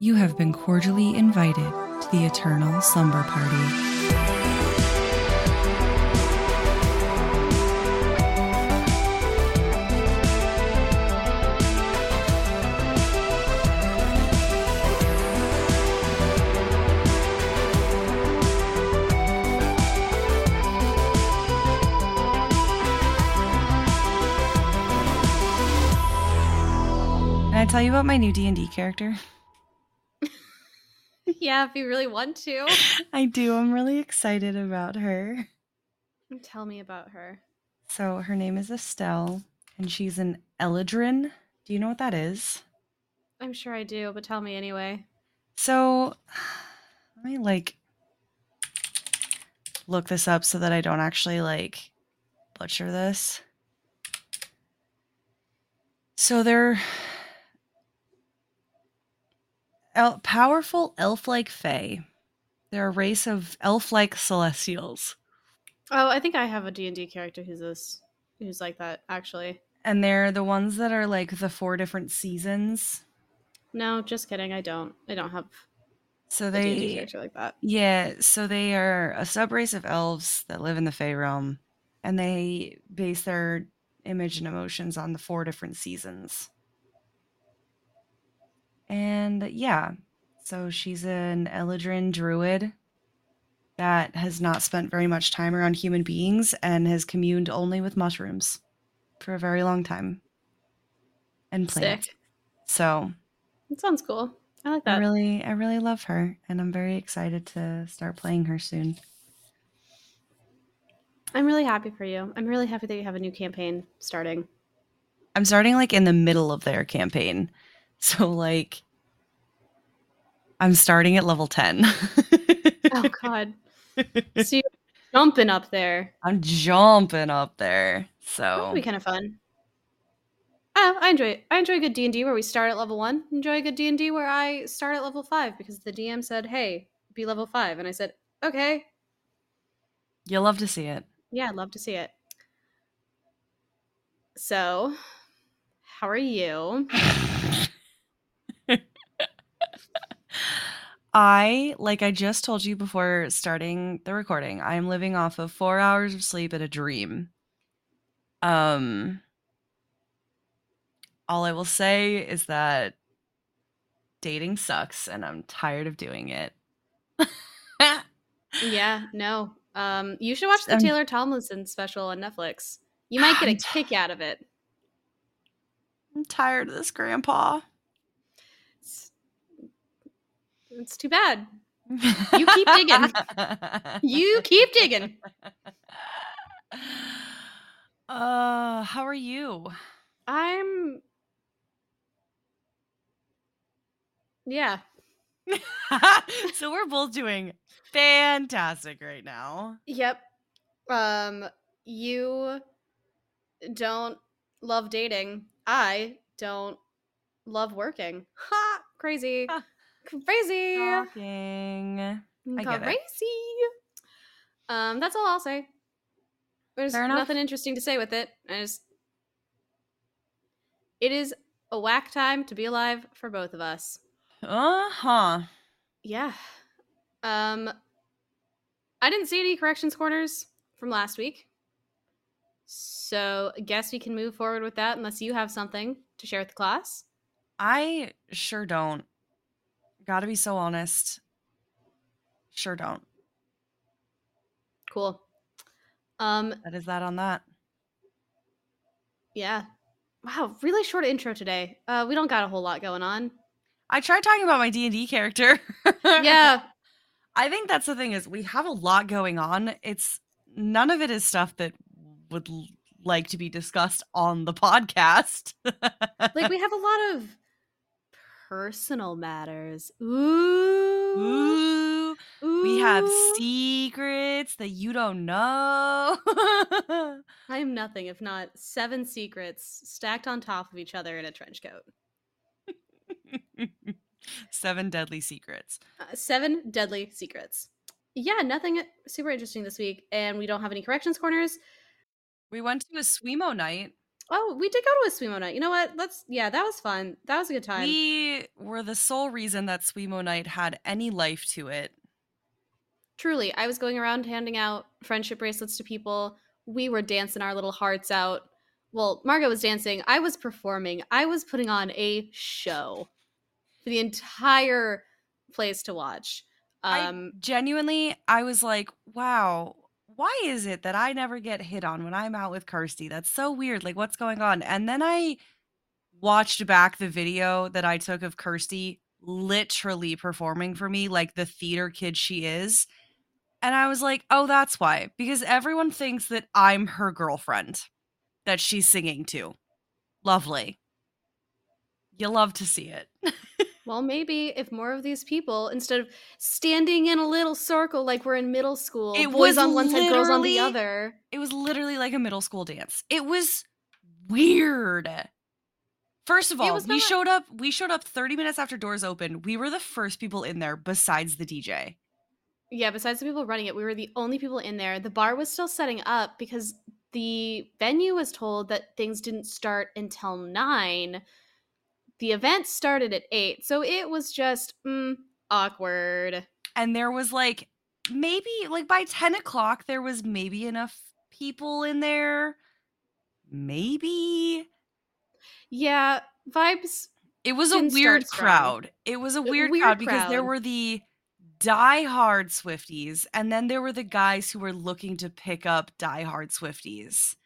You have been cordially invited to the Eternal Slumber Party. Tell you about my new D&D character? yeah, if you really want to. I do. I'm really excited about her. Tell me about her. So her name is Estelle, and she's an Eladrin. Do you know what that is? I'm sure I do, but tell me anyway. So let me like look this up so that I don't actually like butcher this. So they're el- powerful elf-like fae. They're a race of elf-like celestials. Oh, I think I have a D&D character who's this who's like that actually. And they're the ones that are like the four different seasons. No, just kidding. I don't. I don't have So a D&D they character like that. Yeah, so they are a subrace of elves that live in the Fey realm, and they base their image and emotions on the four different seasons. And yeah, so she's an Eladrin druid that has not spent very much time around human beings and has communed only with mushrooms for a very long time. And plants. Sick. So That sounds cool. I like I that. really I really love her and I'm very excited to start playing her soon. I'm really happy for you. I'm really happy that you have a new campaign starting. I'm starting like in the middle of their campaign. So like I'm starting at level 10. Oh god. so you're jumping up there. I'm jumping up there. That So would be kind of fun. Oh, I enjoy it. I enjoy a good D and D where we start at level one. Enjoy a good D and D where I start at level five because the DM said, "Hey, be level five. and I said, "Okay, you'll love to see it. yeah, I'd love to see it." So, how are you? I, like I just told you before starting the recording, I am living off of 4 hours of sleep and a dream. Um all I will say is that dating sucks and I'm tired of doing it. Yeah, no. Um, you should watch the Um, Taylor Tomlinson special on Netflix. You might get a kick out of it. I'm tired of this grandpa. It's, it's too bad. You keep digging. You keep digging. Uh, how are you? I'm. Yeah. so we're both doing fantastic right now. Yep. Um, you don't love dating. I don't love working. Ha! Crazy. Crazy. Shocking. I get it. Crazy. Um, that's all I'll say. There's Fair enough. nothing interesting to say with it. I just it is a whack time to be alive for both of us. Uh-huh. Yeah. Um I didn't see any corrections corners from last week. So I guess we can move forward with that unless you have something to share with the class. I sure don't. Gotta be so honest. Sure don't. Cool. Um That is that on that. yeah. Wow, really short intro today. Uh we don't got a whole lot going on. I tried talking about my D&D character. Yeah. I think that's the thing is we have a lot going on. It's none of it is stuff that would like to be discussed on the podcast. like we have a lot of personal matters. Ooh. Ooh, we have secrets that you don't know. I am nothing if not seven secrets stacked on top of each other in a trench coat. Seven deadly secrets. Uh, seven deadly secrets. Yeah, nothing super interesting this week, and we don't have any corrections corners. We went to a Swemo night. Oh, we did go to a Swimo night. You know what? Let's yeah, that was fun. That was a good time. We were the sole reason that Swimo night had any life to it. Truly, I was going around handing out friendship bracelets to people. We were dancing our little hearts out. Well, Margot was dancing. I was performing. I was putting on a show for the entire place to watch. Um, I genuinely, I was like, wow, why is it that I never get hit on when I'm out with Kirstie? That's so weird. Like, what's going on? And then I watched back the video that I took of Kirstie literally performing for me like the theater kid she is. And I was like, oh, that's why. Because everyone thinks that I'm her girlfriend that she's singing to. Lovely. You love to see it. well, maybe if more of these people, instead of standing in a little circle like we're in middle school, It boys was on one side, girls on the other. It was literally like a middle school dance. It was weird. First of all, we not- showed up we showed up 30 minutes after doors opened. We were the first people in there besides the DJ. Yeah, besides the people running it, we were the only people in there. The bar was still setting up because the venue was told that things didn't start until nine. The event started at eight, so it was just mm, awkward. And there was like maybe like by 10 o'clock there was maybe enough people in there. Maybe. Yeah, vibes. It was a weird strong. crowd. It was a weird, weird crowd because there were the die-hard Swifties, and then there were the guys who were looking to pick up die-hard Swifties.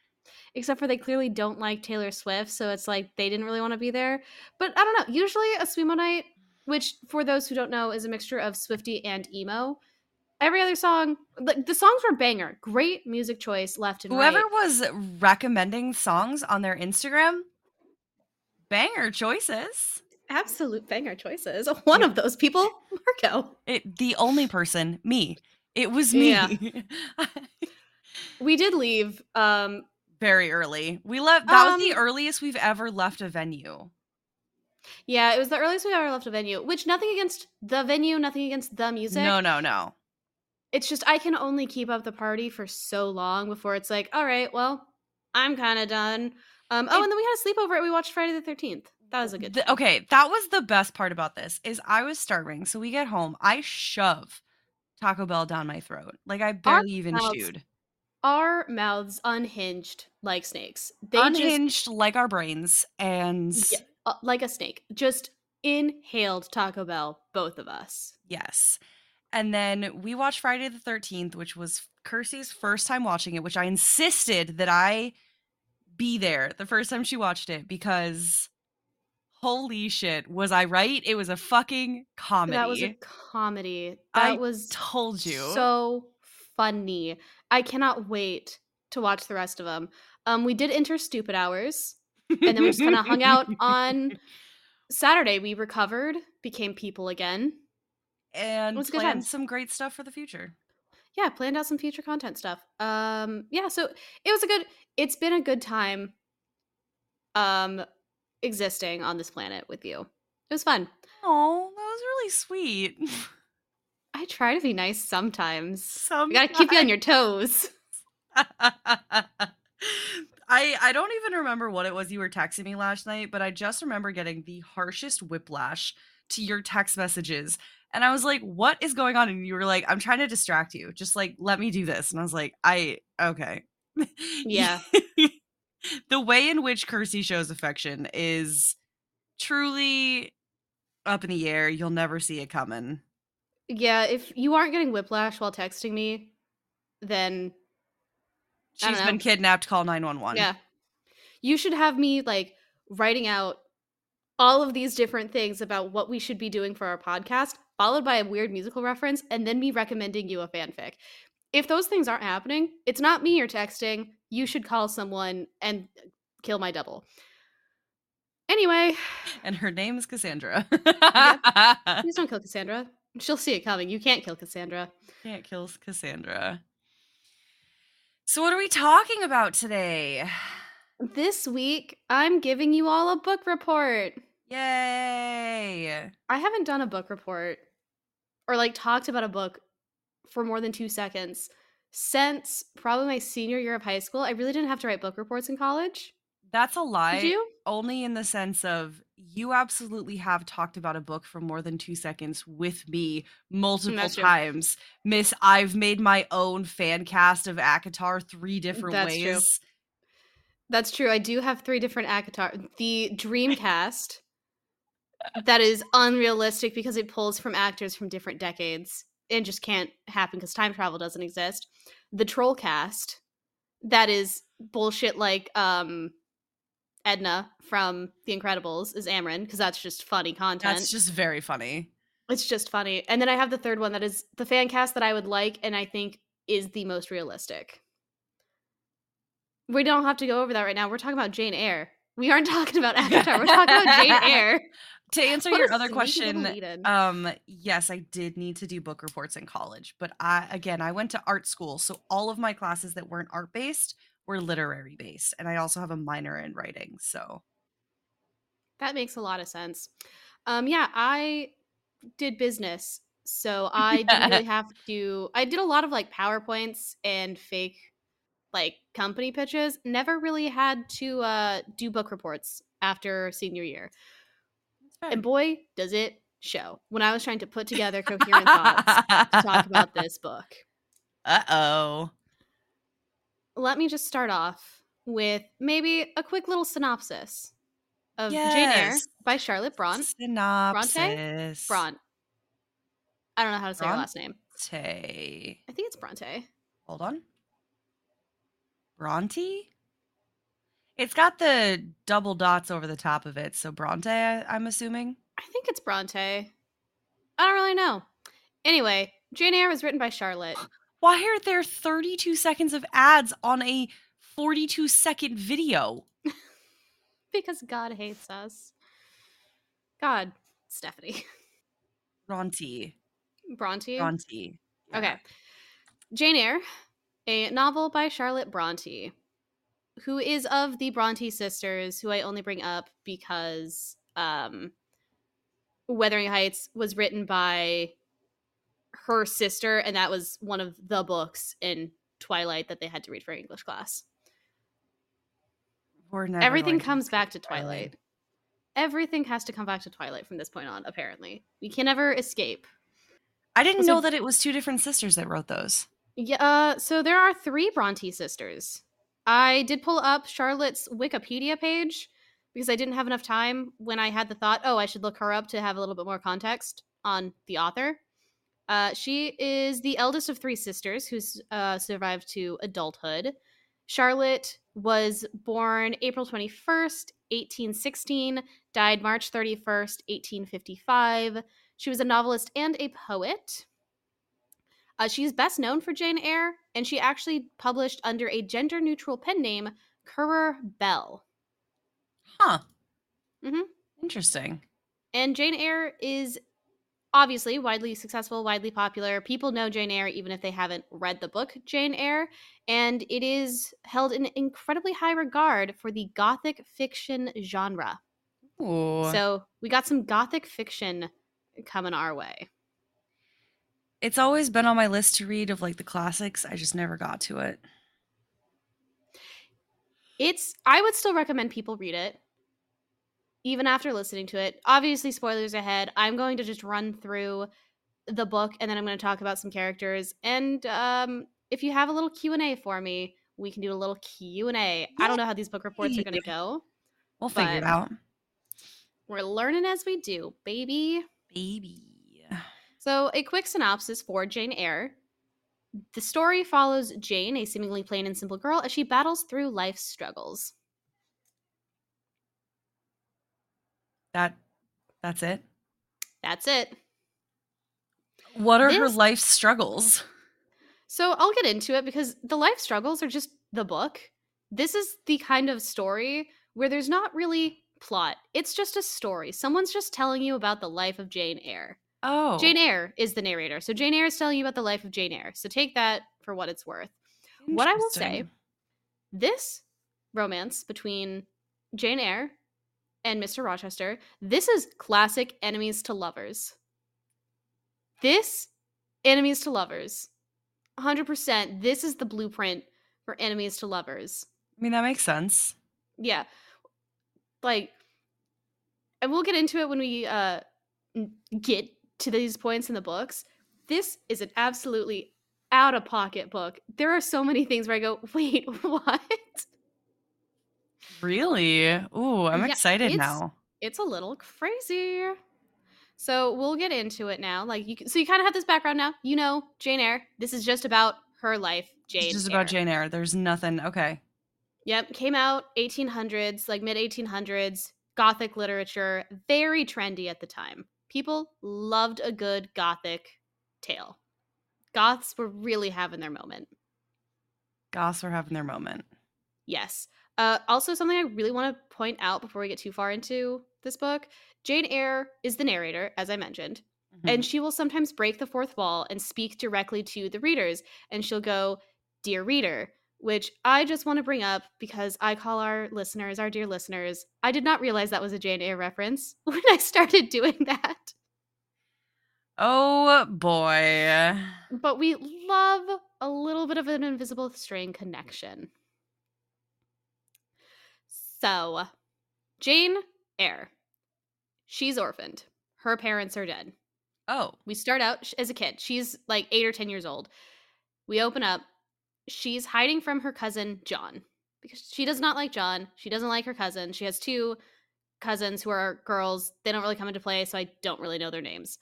Except for they clearly don't like Taylor Swift, so it's like they didn't really want to be there. But I don't know. Usually a Swimo night, which for those who don't know is a mixture of Swifty and emo. Every other song, like the songs were banger. Great music choice left and Whoever right. was recommending songs on their Instagram, banger choices. absolute banger choices. One of those people, Marco. It the only person, me. It was me. Yeah. We did leave. Um, Very early. We left that was the Um, earliest we've ever left a venue. yeah, it was the earliest we ever left a venue. Which nothing against the venue, nothing against the music. No, no, no. It's just I can only keep up the party for so long before it's like, all right, well, I'm kind of done. Um, oh, It- and then we had a sleepover. and We watched Friday the Thirteenth. That was a good. The- okay, that was the best part about this is I was starving. So we get home, I shove Taco Bell down my throat. Like I barely even mouths chewed. Our mouths unhinged like snakes. They just Unhinged like our brains and Yeah. uh, like a snake. Just inhaled Taco Bell, both of us. yes. And then we watched Friday the 13th, which was Kirstie's first time watching it, which I insisted that I be there the first time she watched it because holy shit, was I right? It was a fucking comedy. That was a comedy. That I was told you. so funny. I cannot wait to watch the rest of them. Um, we did enter stupid hours, and then we just kind of hung out on Saturday. We recovered, became people again. and was a good planned time. some great stuff for the future. Yeah, planned out some future content stuff. Um, yeah, so it was a good. It's been a good time. Um, existing on this planet with you. It was fun. Oh, that was really sweet. I try to be nice sometimes. Some You gotta keep you on your toes. I I don't even remember what it was you were texting me last night, but I just remember getting the harshest whiplash to your text messages. And I was like, "What is going on?" And you were like, "I'm trying to distract you. Just like let me do this." And I was like, "I okay." Yeah. the way in which Kirstie shows affection is truly up in the air. You'll never see it coming. Yeah, if you aren't getting whiplash while texting me, then She's been kidnapped. Call 911. yeah. You should have me like writing out all of these different things about what we should be doing for our podcast, followed by a weird musical reference, and then me recommending you a fanfic. If those things aren't happening, it's not me you're texting. You should call someone and kill my double. Anyway, And her name is Cassandra. please don't kill Cassandra. She'll see it coming. You can't kill Cassandra. Can't kill Cassandra. So, what are we talking about today? This week, I'm giving you all a book report. Yay! I haven't done a book report or like talked about a book for more than two seconds since probably my senior year of high school. I really didn't have to write book reports in college. That's a lie. Did you? Only in the sense of you absolutely have talked about a book for more than two seconds with me multiple That's true. times. Miss, I've made my own fan cast of ACOTAR three different That's true. ways. That's true. I do have three different ACOTAR. The Dreamcast that is unrealistic because it pulls from actors from different decades and just can't happen because time travel doesn't exist. The Trollcast that is bullshit like um Edna from The Incredibles is Amren because that's just funny content. That's just very funny. It's just funny. And then I have the third one that is the fan cast that I would like and I think is the most realistic. We don't have to go over that right now. We're talking about Jane Eyre. We aren't talking about ACOTAR. We're talking about Jane Eyre. To answer What your other question, um, yes, I did need to do book reports in college, but I again I went to art school, so all of my classes that weren't art based were literary based, and I also have a minor in writing. So that makes a lot of sense. Um, yeah, I did business, so I didn't really have to. I did a lot of like PowerPoints and fake like company pitches. Never really had to uh, do book reports after senior year. And boy, does it show when I was trying to put together coherent thoughts to talk about this book. Uh oh. Let me just start off with maybe a quick little synopsis of Jane Eyre by Charlotte Bron. Synopsis. Bron. I don't know how to say her last name. Bronte. I think it's Bronte. Hold on. Bronte? It's got the double dots over the top of it, so Bronte, I- I'm assuming. I think it's Bronte. I don't really know. Anyway, Jane Eyre was written by Charlotte. Oh, Why are there 32 seconds of ads on a 42 second video? because God hates us. God, Stephanie. Bronte. Bronte. Bronte. Yeah. Okay. Jane Eyre, a novel by Charlotte Bronte, who is of the Bronte sisters, who I only bring up because um, Wuthering Heights was written by her sister, and that was one of the books in Twilight that they had to read for English class. Everything going to comes back to Twilight. Everything has to come back to Twilight from this point on, apparently. We can never escape. I didn't Was know it- that it was two different sisters that wrote those. Yeah, uh, so there are three Bronte sisters. I did pull up Charlotte's Wikipedia page because I didn't have enough time when I had the thought, oh, I should look her up to have a little bit more context on the author. Uh, she is the eldest of three sisters who's uh, survived to adulthood. Charlotte was born April 21st, 1816, died March 31st, 1855. She was a novelist and a poet. Uh, she's best known for Jane Eyre, and she actually published under a gender neutral pen name, Currer Bell. Huh. Mm-hmm. Interesting. And Jane Eyre is obviously widely successful, widely popular. People know Jane Eyre even if they haven't read the book Jane Eyre, and it is held in incredibly high regard for the gothic fiction genre. Ooh. So we got some gothic fiction coming our way. it's always been on my list to read of like the classics. I just never got to it. It's I would still recommend people read it even after listening to it. Obviously spoilers ahead. I'm going to just run through the book and then I'm going to talk about some characters and um if you have a little Q&A for me, we can do a little Q&A. I don't know how these book reports are going to go. We'll figure it out. We're learning as we do, baby. Baby. So, a quick synopsis for Jane Eyre. The story follows Jane, a seemingly plain and simple girl, as she battles through life's struggles. That that's it. That's it. What are her life struggles? So I'll get into it because the life struggles are just the book. This is the kind of story where there's not really plot. It's just a story. Someone's just telling you about the life of Jane Eyre. Oh. Jane Eyre is the narrator. So Jane Eyre is telling you about the life of Jane Eyre. So take that for what it's worth. What I will say, this romance between Jane Eyre and Mr. Rochester, this is classic enemies to lovers. This enemies to lovers. 100% this is the blueprint for enemies to lovers. I mean that makes sense. Yeah. like and we'll get into it when we uh get to these points in the books. This is an absolutely out of pocket book. There are so many things where I go, "Wait, what?" Really? Ooh, I'm Yeah, excited it's- now. it's a little crazy. So we'll get into it now. Like you, so you kind of have this background now. You know, Jane Eyre. This is just about her life. Jane. It's just Eyre. about Jane Eyre. There's nothing. Okay. Yep, came out 1800s, like mid 1800s. Gothic literature, very trendy at the time. People loved a good Gothic tale. Goths were really having their moment. Goths were having their moment. Yes. Uh, also, something I really want to point out before we get too far into this book Jane Eyre is the narrator, as I mentioned, Mhm. and she will sometimes break the fourth wall and speak directly to the readers. And she'll go, Dear reader, which I just want to bring up because I call our listeners, our dear listeners, I did not realize that was a Jane Eyre reference when I started doing that. oh boy. But we love a little bit of an invisible string connection. So, Jane Eyre, she's orphaned. Her parents are dead. Oh. We start out as a kid. She's like eight or 10 years old. We open up. She's hiding from her cousin, John, because she does not like John. She doesn't like her cousin. She has two cousins who are girls. They don't really come into play, so I don't really know their names.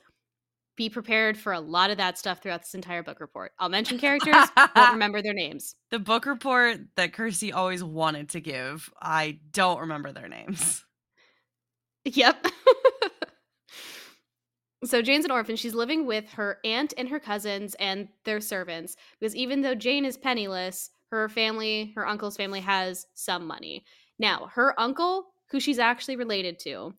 Be prepared for a lot of that stuff throughout this entire book report. I'll mention characters, won't remember their names. The book report that Kirstie always wanted to give. I don't remember their names. Yep. so Jane's an orphan. She's living with her aunt and her cousins and their servants because even though Jane is penniless, her family, her uncle's family has some money. Now, her uncle, who she's actually related to,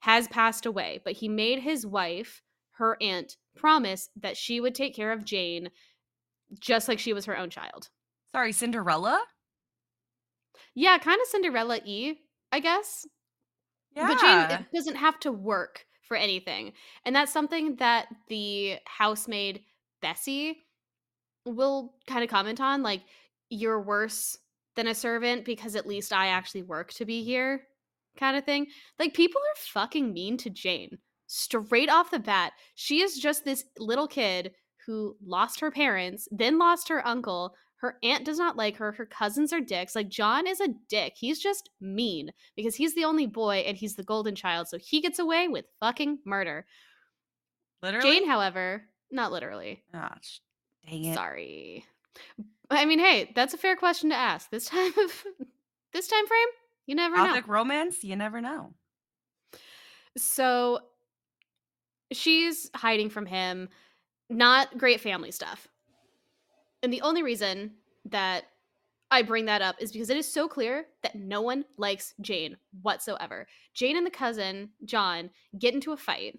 has passed away, but he made his wife, her aunt, promise that she would take care of Jane just like she was her own child. Sorry, Cinderella? Yeah, kind of Cinderella E, I guess. Yeah. But Jane doesn't have to work for anything. And that's something that the housemaid Bessie will kind of comment on like you're worse than a servant because at least I actually work to be here kind of thing. Like people are fucking mean to Jane. Straight off the bat, she is just this little kid who lost her parents, then lost her uncle. Her aunt does not like her. Her cousins are dicks. Like John is a dick. He's just mean because he's the only boy and he's the golden child, so he gets away with fucking murder. Literally? Jane, however, not literally. Ah, sh- dang it. Sorry. I mean, hey, that's a fair question to ask. This time of this time frame, you never know. Gothic romance? You never know. So she's hiding from him. Not great family stuff. And the only reason that I bring that up is because it is so clear that no one likes Jane whatsoever. Jane and the cousin, John, get into a fight.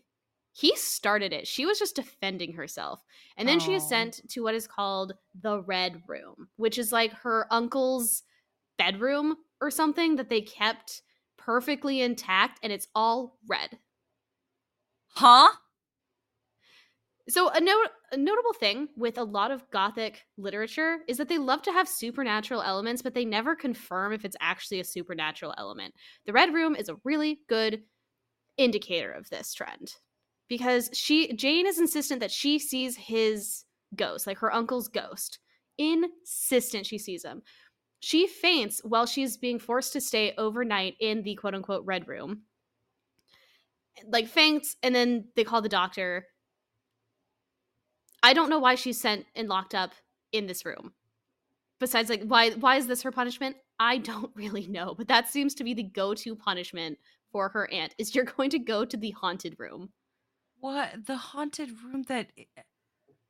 He started it. She was just defending herself. And then she is sent to what is called the Red Room, which is like her uncle's bedroom or something that they kept perfectly intact and it's all red. Huh? So a note a notable thing with a lot of gothic literature is that they love to have supernatural elements but they never confirm if it's actually a supernatural element. The red room is a really good indicator of this trend because she Jane is insistent that she sees his ghost, like her uncle's ghost. Insistent she sees him. She faints while she's being forced to stay overnight in the quote unquote red room. Like faints and then they call the doctor I don't know why she's sent and locked up in this room. Besides, like, why why is this her punishment? I don't really know, but that seems to be the go-to punishment for her aunt. Is you're going to go to the haunted room. What? The haunted room that eh,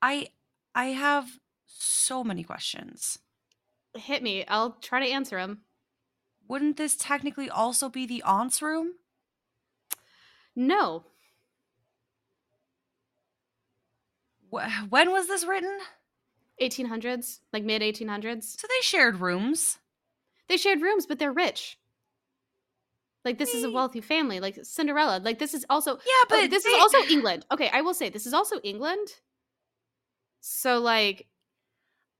I I have so many questions. Hit me. I'll try to answer them. Wouldn't this technically also be the aunt's room? No, Wh- When was this written? 1800s, like mid 1800s. So they shared rooms. They shared rooms, but they're rich. Like this is a wealthy family, like Cinderella. Like this is also Yeah, Oh, but this they- is also England. Okay, I will say this is also England. So like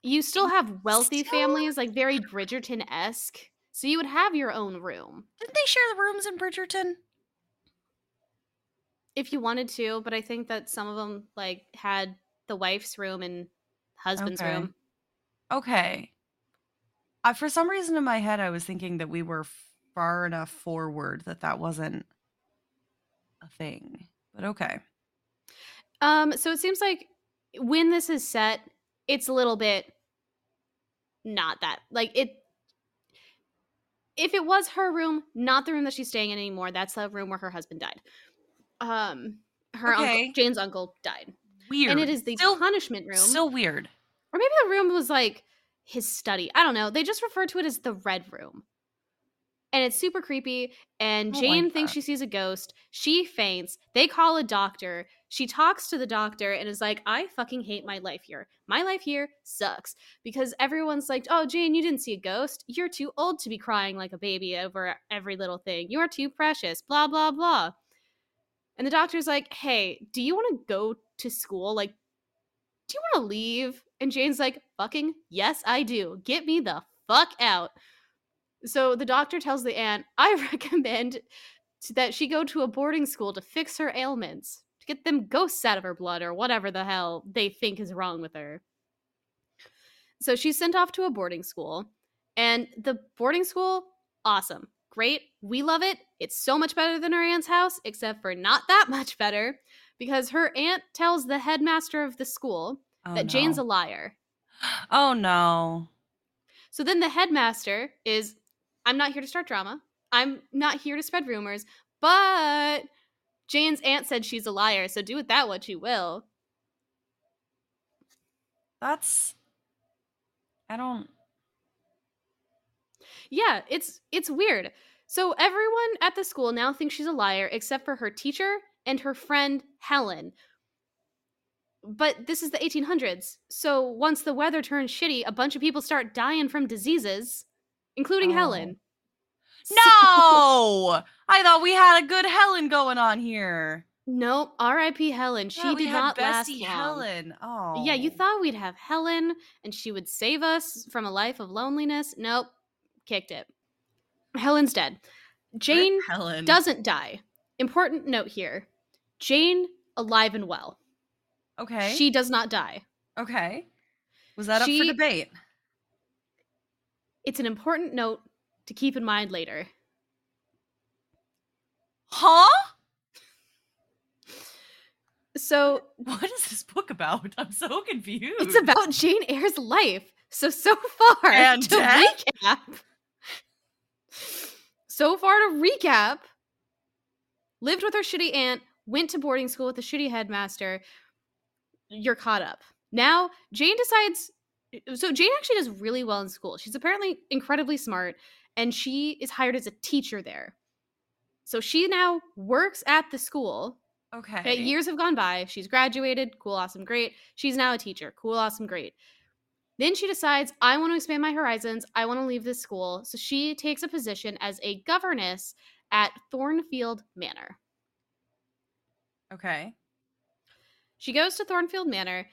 you still have wealthy Still- families, like very Bridgerton esque. So you would have your own room Didn't they share the rooms in Bridgerton? If you wanted to, but I think that some of them like had the wife's room and husband's Okay. room. Okay. Uh, for some reason in my head, I was thinking that we were far enough forward that that wasn't a thing. But okay. Um, so it seems like when this is set, it's a little bit not that like it. If it was her room, not the room that she's staying in anymore, that's the room where her husband died. Um, her Okay. uncle, Jane's uncle, died, Weird. and it is the still, punishment room. So weird. or maybe the room was like his study. I don't know. They just refer to it as the red room. And it's super creepy. And Jane like thinks she sees a ghost. She faints. They call a doctor. She talks to the doctor and is like, I fucking hate my life here. My life here sucks. Because everyone's like, oh, Jane, you didn't see a ghost. You're too old to be crying like a baby over every little thing. You're too precious. Blah, blah, blah. And the doctor's like, hey, do you want to go to school? Like, do you want to leave? And Jane's like, fucking yes, I do. Get me the fuck out. So the doctor tells the aunt, I recommend that she go to a boarding school to fix her ailments, to get them ghosts out of her blood or whatever the hell they think is wrong with her. So she's sent off to a boarding school, and the boarding school, awesome. Great. We love it. It's so much better than her aunt's house, except for not that much better, because her aunt tells the headmaster of the school Oh, that Jane's a liar. Oh no. So then the headmaster is, I'm not here to start drama. I'm not here to spread rumors, but Jane's aunt said she's a liar, so do with that what you will. That's. I don't. Yeah, it's it's weird. So everyone at the school now thinks she's a liar except for her teacher and her friend Helen. But this is the 1800s. So once the weather turns shitty, a bunch of people start dying from diseases, including Oh. Helen. So- No! I thought we had a good Helen going on here. Nope. R.I.P. Helen. She we did not last long. Helen. Oh. Yeah, you oh. thought we'd have Helen and she would save us from a life of loneliness. Nope. Kicked it. Helen's dead. Jane Helen doesn't die. Important note here Jane, alive and well. Okay. She does not die. okay. Was that up for debate? It's an important note to keep in mind later. Huh? So What is this book about? I'm so confused. it's about Jane Eyre's life. So, so far, And to death? recap, so far to recap, lived with her shitty aunt, went to boarding school with a shitty headmaster. You're caught up. Now, Jane decides. So, Jane actually does really well in school. She's apparently incredibly smart, and she is hired as a teacher there. So, she now works at the school. okay. Okay, years have gone by. She's graduated. Cool, awesome, great. She's now a teacher. Cool, awesome, great. Then she decides, I want to expand my horizons. I want to leave this school. So she takes a position as a governess at Thornfield Manor. Okay. She goes to Thornfield Manor,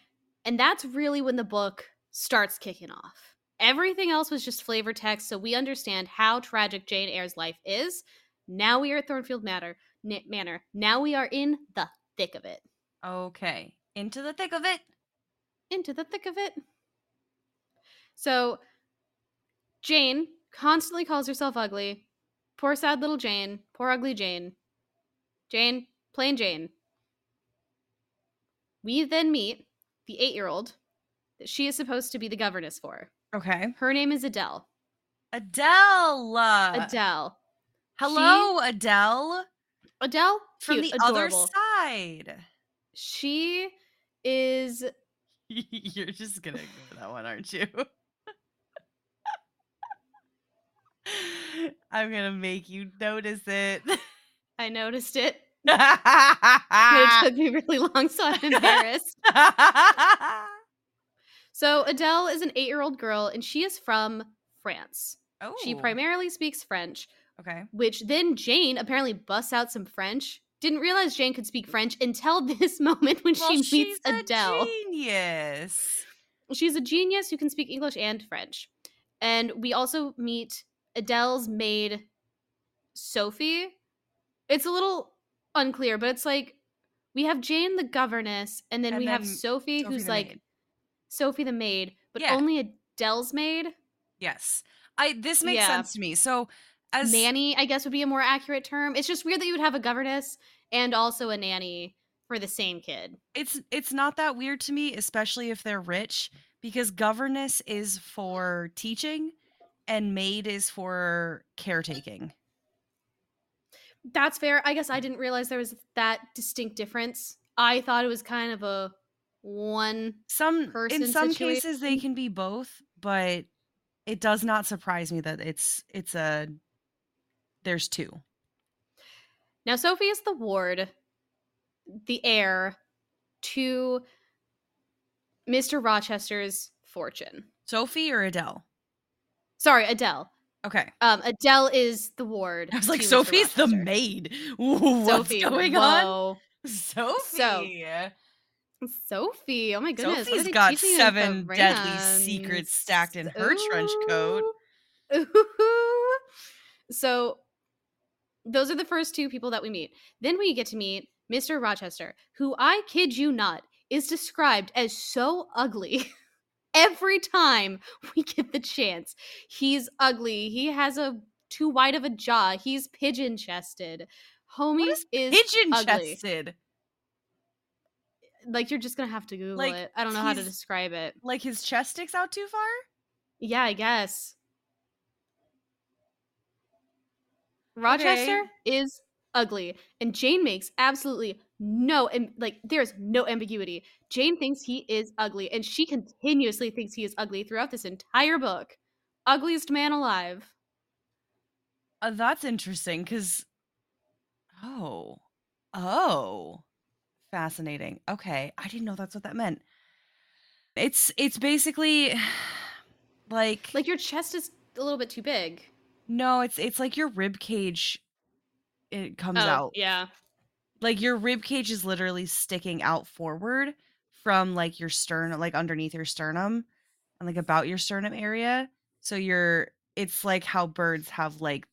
and that's really when the book starts kicking off. Everything else was just flavor text, so we understand how tragic Jane Eyre's life is. Now we are at Thornfield Manor. Manor. Now we are in the thick of it. Okay. Into the thick of it. into the thick of it. So Jane constantly calls herself ugly. Poor sad little Jane. Poor ugly Jane. Jane, plain Jane. We then meet the eight year old that she is supposed to be the governess for. Okay. Her name is Adele. Adele. Adele. Hello, Adele. Adele, From cute, the other adorable. side. She is You're just gonna ignore that one, aren't you? I'm gonna make you notice it. I noticed it. It took me really long, so I'm embarrassed. So Adele is an eight-year-old girl, and she is from France. oh, She primarily speaks French, okay. which then Jane apparently busts out some French. Didn't realize Jane could speak French until this moment when Well, she meets she's a Adele. genius. She's a genius who can speak English and French. And we also meet Adele's maid Sophie. It's a little unclear, but it's like we have Jane the governess, and then And we have Sophie, Sophie who's like maid. Sophie the maid, but Yeah. only Adele's maid. Yes. I this makes Yeah. sense to me. So as nanny, I guess, would be a more accurate term. It's just weird that you would have a governess and also a nanny for the same kid. it's it's not that weird to me, especially if they're rich, because governess is for teaching and maid is for caretaking. That's fair. I guess I didn't realize there was that distinct difference. I thought it was kind of a one. Some person in some cases they can be both, but it does not surprise me that it's it's a there's two. Now, Sophie is the ward, the heir to Mr. Rochester's fortune. Sophie or Adele? Sorry, Adele. Okay. Um, Adele is the ward. I was like. Sophie's the maid. Ooh, What's Sophie, going on? whoa. Sophie. Sophie, oh my goodness. Sophie's got teaching you in seven deadly secrets stacked in her trench coat. Ooh. Ooh. So those are the first two people that we meet. Then we get to meet Mr. Rochester, who I kid you not is described as so ugly every time we get the chance. He's ugly. He has a too wide of a jaw. He's pigeon chested. Homie is is Pigeon chested. Like you're just gonna have to Google Like, it. I don't know how to describe it. Like his chest sticks out too far? Yeah, I guess. Rochester is ugly, and Jane makes absolutely no and like there's no ambiguity. Jane thinks he is ugly, and she continuously thinks he is ugly throughout this entire book. Ugliest man alive. Uh, that's interesting because. Oh. Oh. Fascinating. Okay. I didn't know that's what that meant. It's it's basically like Like your chest is a little bit too big. no, it's it's like your rib cage it comes Oh, out. yeah. Like your rib cage is literally sticking out forward from like your sternum, like underneath your sternum and like about your sternum area. So you're it's like how birds have like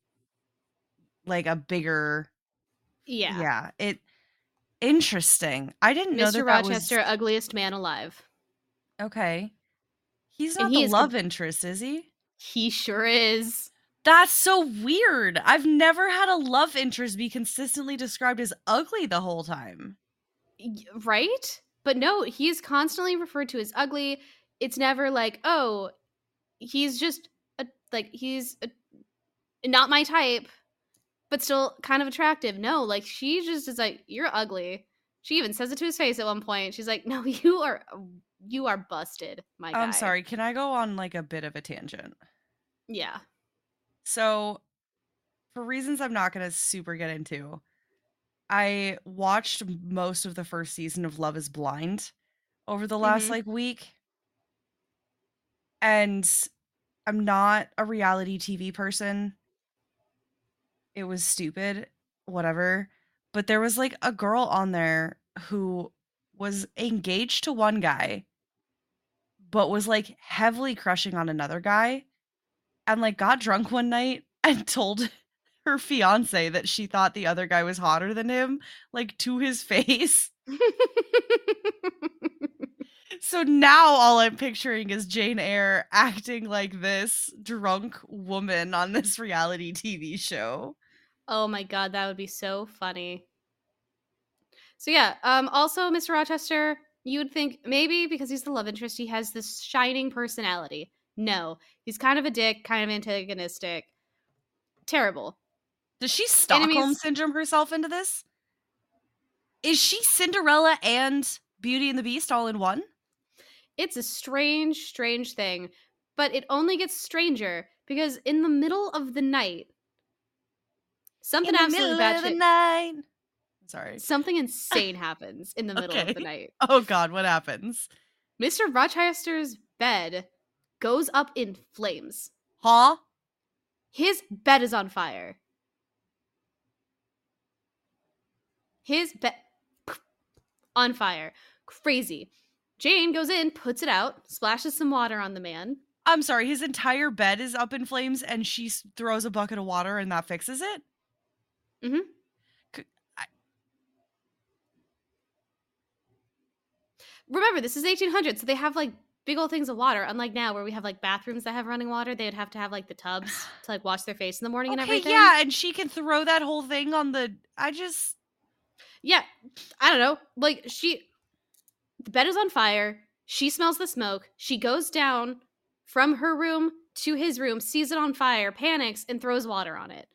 like a bigger Yeah. yeah, it interesting. I didn't know Mr. that that Rochester, was ugliest man alive. okay. He's And not he the love com- interest, is he? He sure is. That's so weird. I've never had a love interest be consistently described as ugly the whole time. Right? But no he's constantly referred to as ugly. It's never like oh he's just a, like he's a, not my type but still kind of attractive. No like she just is like you're ugly. She even says it to his face at one point. She's like no you are you are busted my guy. I'm sorry, can I go on like a bit of a tangent? yeah So, for reasons I'm not going to super get into, I watched most of the first season of Love is Blind over the last Mhm. like week. And I'm not a reality TV person. It was stupid, whatever. But there was like a girl on there who was engaged to one guy, but was like heavily crushing on another guy and like got drunk one night and told her fiance that she thought the other guy was hotter than him, like to his face. So now all I'm picturing is Jane Eyre acting like this drunk woman on this reality TV show. Oh my god, that would be so funny. So yeah, um also Mr. Rochester, you would think maybe because he's the love interest, he has this shining personality. No, he's kind of a dick, kind of antagonistic. Terrible. Does she Stockholm Enemies- syndrome herself into this? Is she Cinderella and Beauty and the Beast all in one? It's a strange, strange thing, but it only gets stranger because in the middle of the night, something in the absolutely middle of the batshit, night. Sorry. something insane happens in the middle of the night. Oh God, what happens? Mr. Rochester's bed goes up in flames. Huh? His bed is on fire. His bed on fire. Crazy. Jane goes in, puts it out, splashes some water on the man, I'm sorry, his entire bed is up in flames and she throws a bucket of water and that fixes it? Mhm. Remember, this is 1800, so they have like big old things of water. Unlike now, where we have like bathrooms that have running water, they'd have to have like the tubs to like wash their face in the morning and Okay, everything. yeah, and she can throw that whole thing on the I just Yeah, I don't know. Like she, the bed is on fire. She smells the smoke. She goes down from her room to his room, sees it on fire, panics, and throws water on it.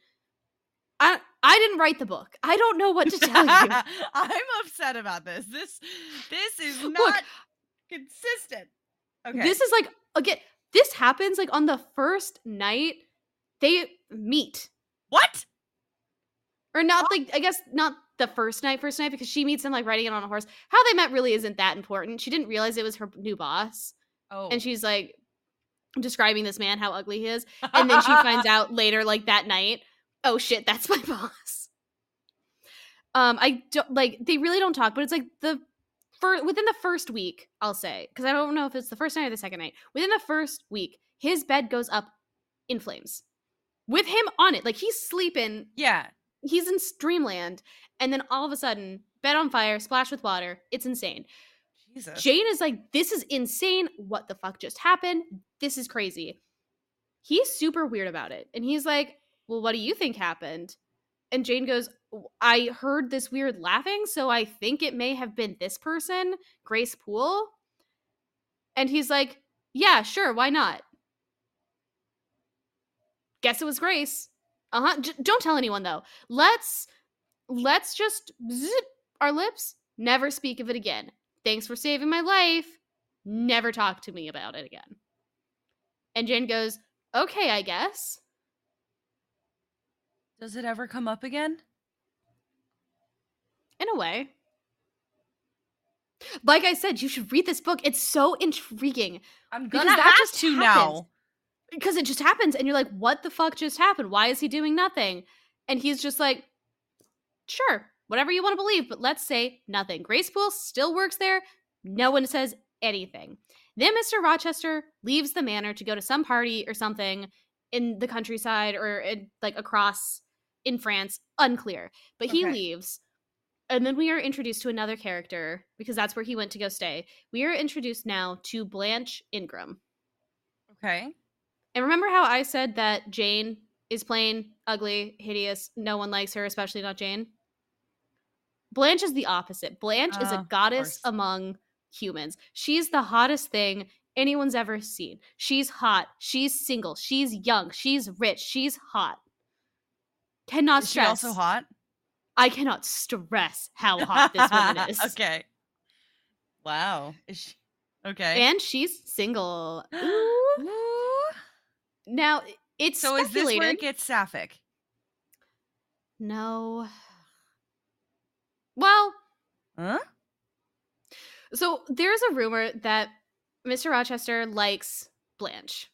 I I didn't write the book. I don't know what to tell you. I'm upset about this. This this is Look, not consistent. Okay. This is like again. This happens like on the first night they meet, what? or not like I guess not the first night, first night because she meets him like riding in on a horse. How they met really isn't that important. She didn't realize it was her new boss. Oh. and she's like describing this man how ugly he is and then she finds out later like that night oh shit that's my boss um i don't like they really don't talk but it's like the for within the first week i'll say because i don't know if it's the first night or the second night within the first week his bed goes up in flames with him on it like he's sleeping Yeah. he's in dreamland and then all of a sudden bed on fire splash with water it's insane Jesus. Jane is like, this is insane. What the fuck just happened? This is crazy. He's super weird about it. And he's like, well, what do you think happened? And Jane goes, I heard this weird laughing, so I think it may have been this person, Grace Poole. And he's like, yeah, sure, why not? Guess it was Grace. Uh-huh. J- don't tell anyone though. Let's let's just zip our lips, never speak of it again. Thanks for saving my life. Never talk to me about it again. And Jane goes, Okay, I guess. Does it ever come up again? In a way. Like I said, you should read this book. It's so intriguing I'm Because gonna that have just to happens. now. because it just happens and you're like, what the fuck just happened? Why is he doing nothing? And he's just like, sure, whatever you want to believe, but let's say nothing. Grace Poole still works there. No one says anything. Then Mr. Rochester leaves the manor to go to some party or something in the countryside or in, like across in France. Unclear. But he Okay. leaves. And then we are introduced to another character because that's where he went to go stay. We are introduced now to Blanche Ingram. Okay. And remember how I said that Jane is plain, ugly, hideous, no one likes her, especially not Jane? Blanche is the opposite. Blanche is Ah, a goddess among humans. She's the hottest thing anyone's ever seen. She's hot. She's single. She's young. She's rich. She's hot. Cannot Is she stress. also hot? I cannot stress how hot this woman is. okay. Wow. Is she okay? And she's single. Ooh. Ooh. Now, it's So is this where it gets sapphic? No. Well, Huh? so there's a rumor that Mr. Rochester likes Blanche.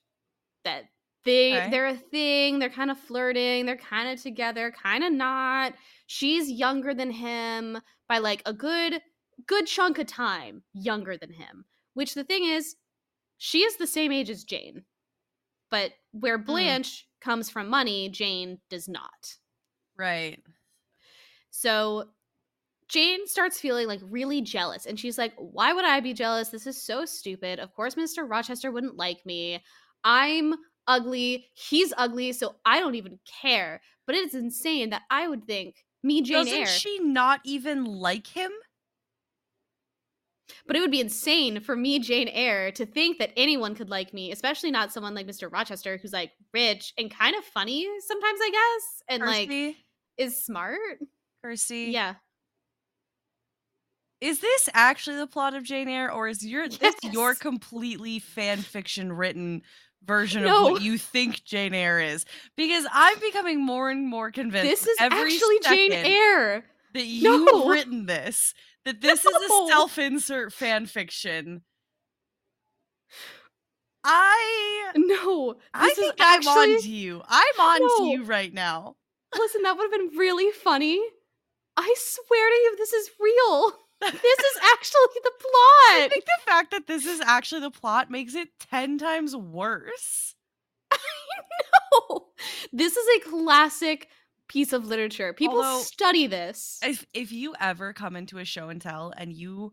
That they Okay. they're a thing, they're kind of flirting, they're kind of together, kind of not. She's younger than him by like a good good chunk of time, younger than him. Which the thing is, she is the same age as Jane. But where mm-hmm. Blanche comes from money, Jane does not. Right. So Jane starts feeling like really jealous and she's like, Why would I be jealous? This is so stupid. Of course, Mr. Rochester wouldn't like me. I'm ugly. He's ugly. So I don't even care. But it is insane that I would think me, Jane Doesn't Eyre. she not even like him? But it would be insane for me, Jane Eyre, to think that anyone could like me, especially not someone like Mr. Rochester, who's like rich and kind of funny sometimes, I guess, and like is smart. Kirstie? Yeah. Is this actually the plot of Jane Eyre, or is your this your completely fan fiction written version of what you think Jane Eyre is? Because I'm becoming more and more convinced This is actually Jane Eyre. that you've No. written this. That this is a self-insert fan fiction. I No. I think I'm actually- on to you. I'm on No. to you right now. Listen, that would have been really funny. I swear to you, this is real. This is actually the plot. I think the fact that this is actually the plot makes it 10 times worse. no, this is a classic piece of literature. People Although- study this. If if you ever come into a show and tell and you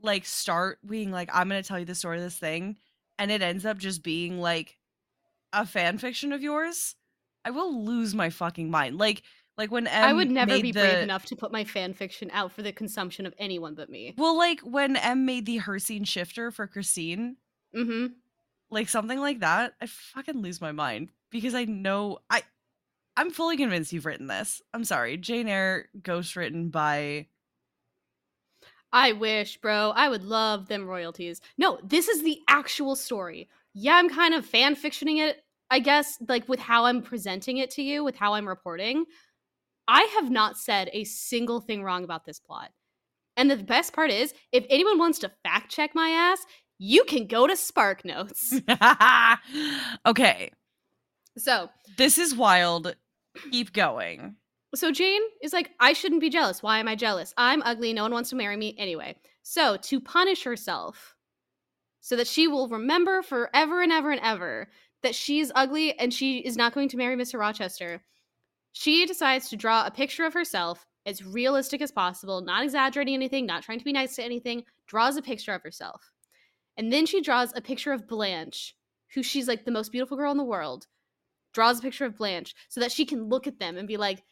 like start being like I'm going to tell you the story of this thing and it ends up just being like a fan fiction of yours, I will lose my fucking mind. Like like when M I would never be the, brave enough to put my fan fiction out for the consumption of anyone but me. Well, like when M made the her scene shifter for Christine, hmm like something like that, I fucking lose my mind because I know I I'm fully convinced you've written this. I'm sorry. Jane Eyre ghost written by I wish, bro. I would love them royalties. No, this is the actual story. Yeah, I'm kind of fan fictioning it, I guess, like with how I'm presenting it to you, with how I'm reporting. I have not said a single thing wrong about this plot. And the best part is, if anyone wants to fact check my ass, you can go to Spark Notes. Okay. so, This is wild. Keep going. So Jane is like, I shouldn't be jealous. Why am I jealous? I'm ugly. No one wants to marry me anyway. So to punish herself, so that she will remember forever and ever and ever that she's ugly and she is not going to marry Mr. Rochester, she decides to draw a picture of herself as realistic as possible, not exaggerating anything, not trying to be nice to anything, draws a picture of herself. And then she draws a picture of Blanche, who she's like the most beautiful girl in the world, draws a picture of Blanche so that she can look at them and be like,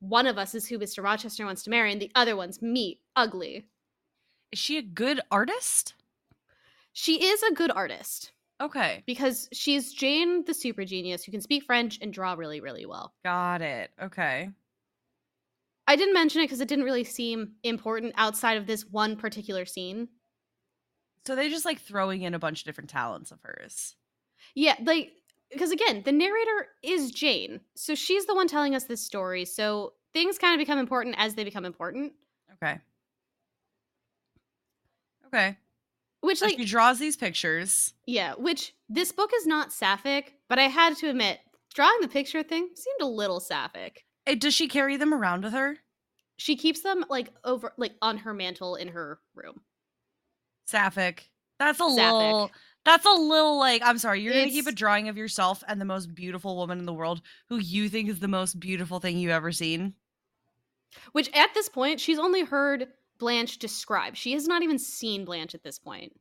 one of us is who Mr. Rochester wants to marry, and the other one's me, ugly. Is she a good artist? She is a good artist Okay. because she's Jane, the super genius, who can speak French and draw really, really well. Got it. Okay. I didn't mention it because it didn't really seem important outside of this one particular scene. So they're just like throwing in a bunch of different talents of hers. Yeah, like, because again, the narrator is Jane. So she's the one telling us this story. So things kind of become important as they become important. Okay. Okay. Which, like, she draws these pictures. Yeah, which this book is not sapphic, but I had to admit, drawing the picture thing seemed a little sapphic. Eh, does she carry them around with her? She keeps them like over like on her mantle in her room. Sapphic. That's a Sapphic. little. That's a little like. I'm sorry. You're gonna keep a drawing of yourself and the most beautiful woman in the world, who you think is the most beautiful thing you've ever seen. Which at this point, she's only heard Blanche describe. She has not even seen Blanche at this point.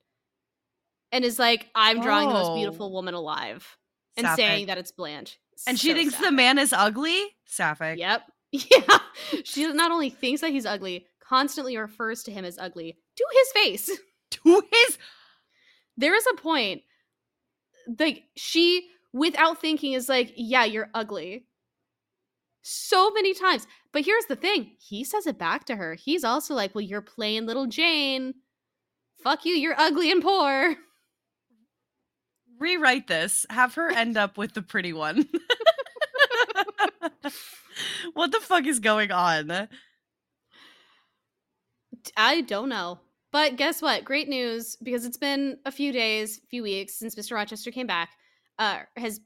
And is like, I'm drawing the most Oh. beautiful woman alive. And Sapphic. saying that it's Blanche. and she So thinks the man is ugly. Sapphic. Yep. Yeah. She not only thinks that he's ugly, constantly refers to him as ugly to his face. To his. there is a point like she without thinking is like yeah you're ugly so many times but here's the thing he says it back to her. He's also like well you're plain little jane. Fuck you you're ugly and poor. Rewrite this. Have her end up with the pretty one. what the fuck is going on? i don't know. But guess what? Great news because it's been a few days few weeks since mr rochester came back uh has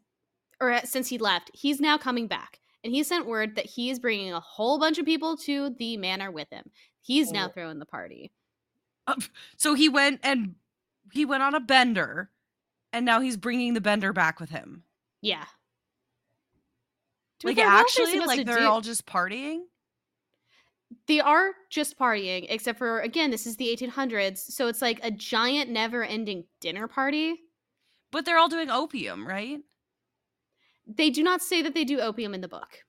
or since he left. He's now coming back and he sent word that he is bringing a whole bunch of people to the manor with him he's now Oh. throwing the party uh, So he went and he went on a bender, and now he's bringing the bender back with him. Yeah. Be Like fair, what else are actually, like they're do? all just partying. they are just partying, except for again, this is the 1800s, so it's like a giant, never-ending dinner party. But they're all doing opium, right? They do not say that they do opium in the book.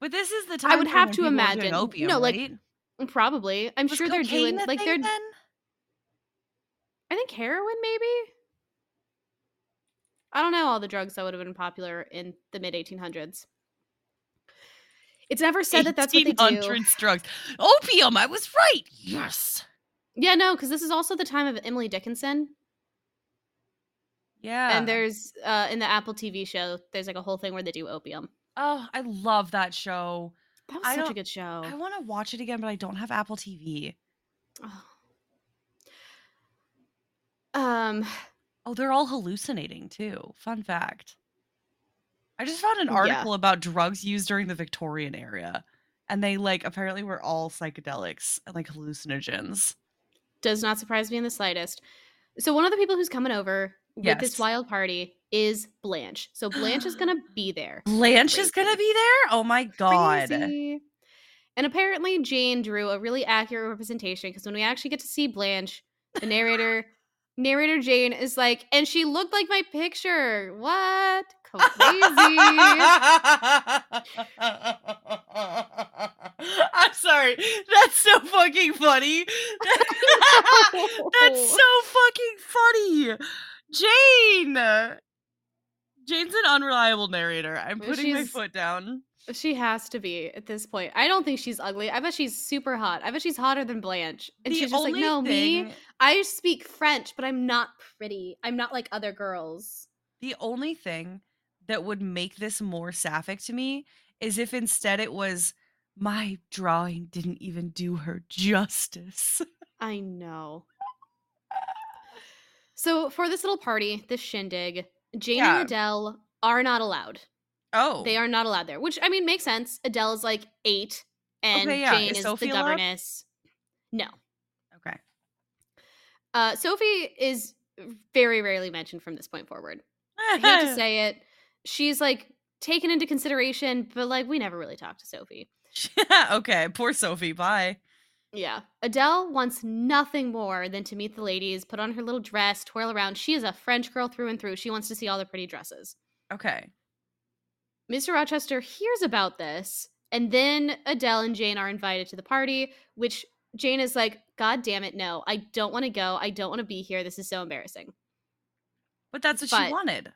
But this is the time. I would have to people are doing imagine- opium, no, like, right? Probably, I'm Was sure they're doing the like they're. then? I think heroin, maybe. I don't know all the drugs that would have been popular in the mid 1800s. It's never said that that's what they do. 1800s drugs. Opium. I was right. Yes. Yeah, no, because this is also the time of Emily Dickinson. Yeah. And there's uh in the Apple TV show, there's like a whole thing where they do opium. oh, I love that show. That was I such a good show. I want to watch it again, but I don't have Apple TV. Oh. Um, Oh, they're all hallucinating too. Fun fact. I just found an Yeah. article about drugs used during the Victorian era. and they like apparently were all psychedelics and like hallucinogens. Does not surprise me in the slightest. So one of the people who's coming over with this wild party is Blanche. So Blanche is gonna be there. Blanche is gonna be there. Oh my god! Crazy. And apparently Jane drew a really accurate representation because when we actually get to see Blanche, the narrator, narrator Jane is like, and she looked like my picture. What? Crazy. I'm sorry. That's so fucking funny. That's so fucking funny. Jane. Jane's an unreliable narrator. I'm putting my foot down. She has to be at this point. I don't think she's ugly. I bet she's super hot. I bet she's hotter than Blanche. And she's just like, no, me. I speak French, but I'm not pretty. I'm not like other girls. the only thing that would make this more sapphic to me is if instead it was my drawing didn't even do her justice. I know. So for this little party, this shindig, Jane Yeah. and Adele are not allowed. Oh, They are not allowed there, which I mean makes sense. Adele is like eight, and Okay, yeah. Jane Is is, the allowed? governess. No, okay. uh, Sophie is very rarely mentioned from this point forward. I hate to say it. She's like taken into consideration, but like we never really talk to Sophie. okay, poor Sophie. Bye. Yeah. Adele wants nothing more than to meet the ladies, put on her little dress, twirl around. She is a French girl through and through. She wants to see all the pretty dresses. Okay. Mr. Rochester hears about this, and then Adele and Jane are invited to the party, which Jane is like, God damn it, no, I don't want to go. I don't want to be here. This is so embarrassing. But that's what But- she wanted.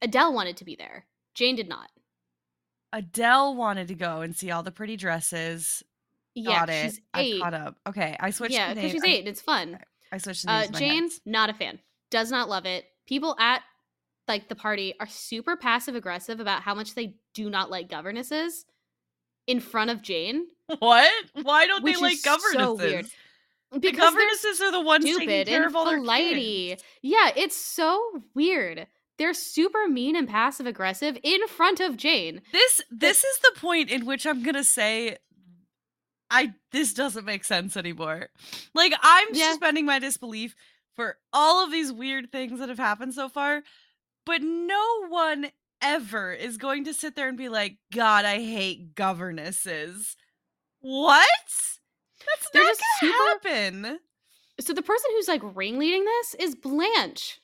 Adele wanted to be there. Jane did not. Adele wanted to go and see all the pretty dresses. Yeah, Got it. she's I eight. caught up. Okay, I switched. Yeah, because she's I- eight. and It's fun. I switched the Uh, names in my Jane, not a fan. Does not love it. People at like the party are super passive aggressive about how much they do not like governesses in front of Jane. What? Why don't they like is so governesses? weird. Because they're governesses are the ones taking care of all their kids. Yeah, it's so weird. They're super mean and passive aggressive in front of Jane. This this is the point in which I'm gonna say I this doesn't make sense anymore. Like I'm Yeah. suspending my disbelief for all of these weird things that have happened so far, but no one ever is going to sit there and be like, God, I hate governesses. What? That's They're not gonna super- happen. So the person who's like ringleading this is Blanche.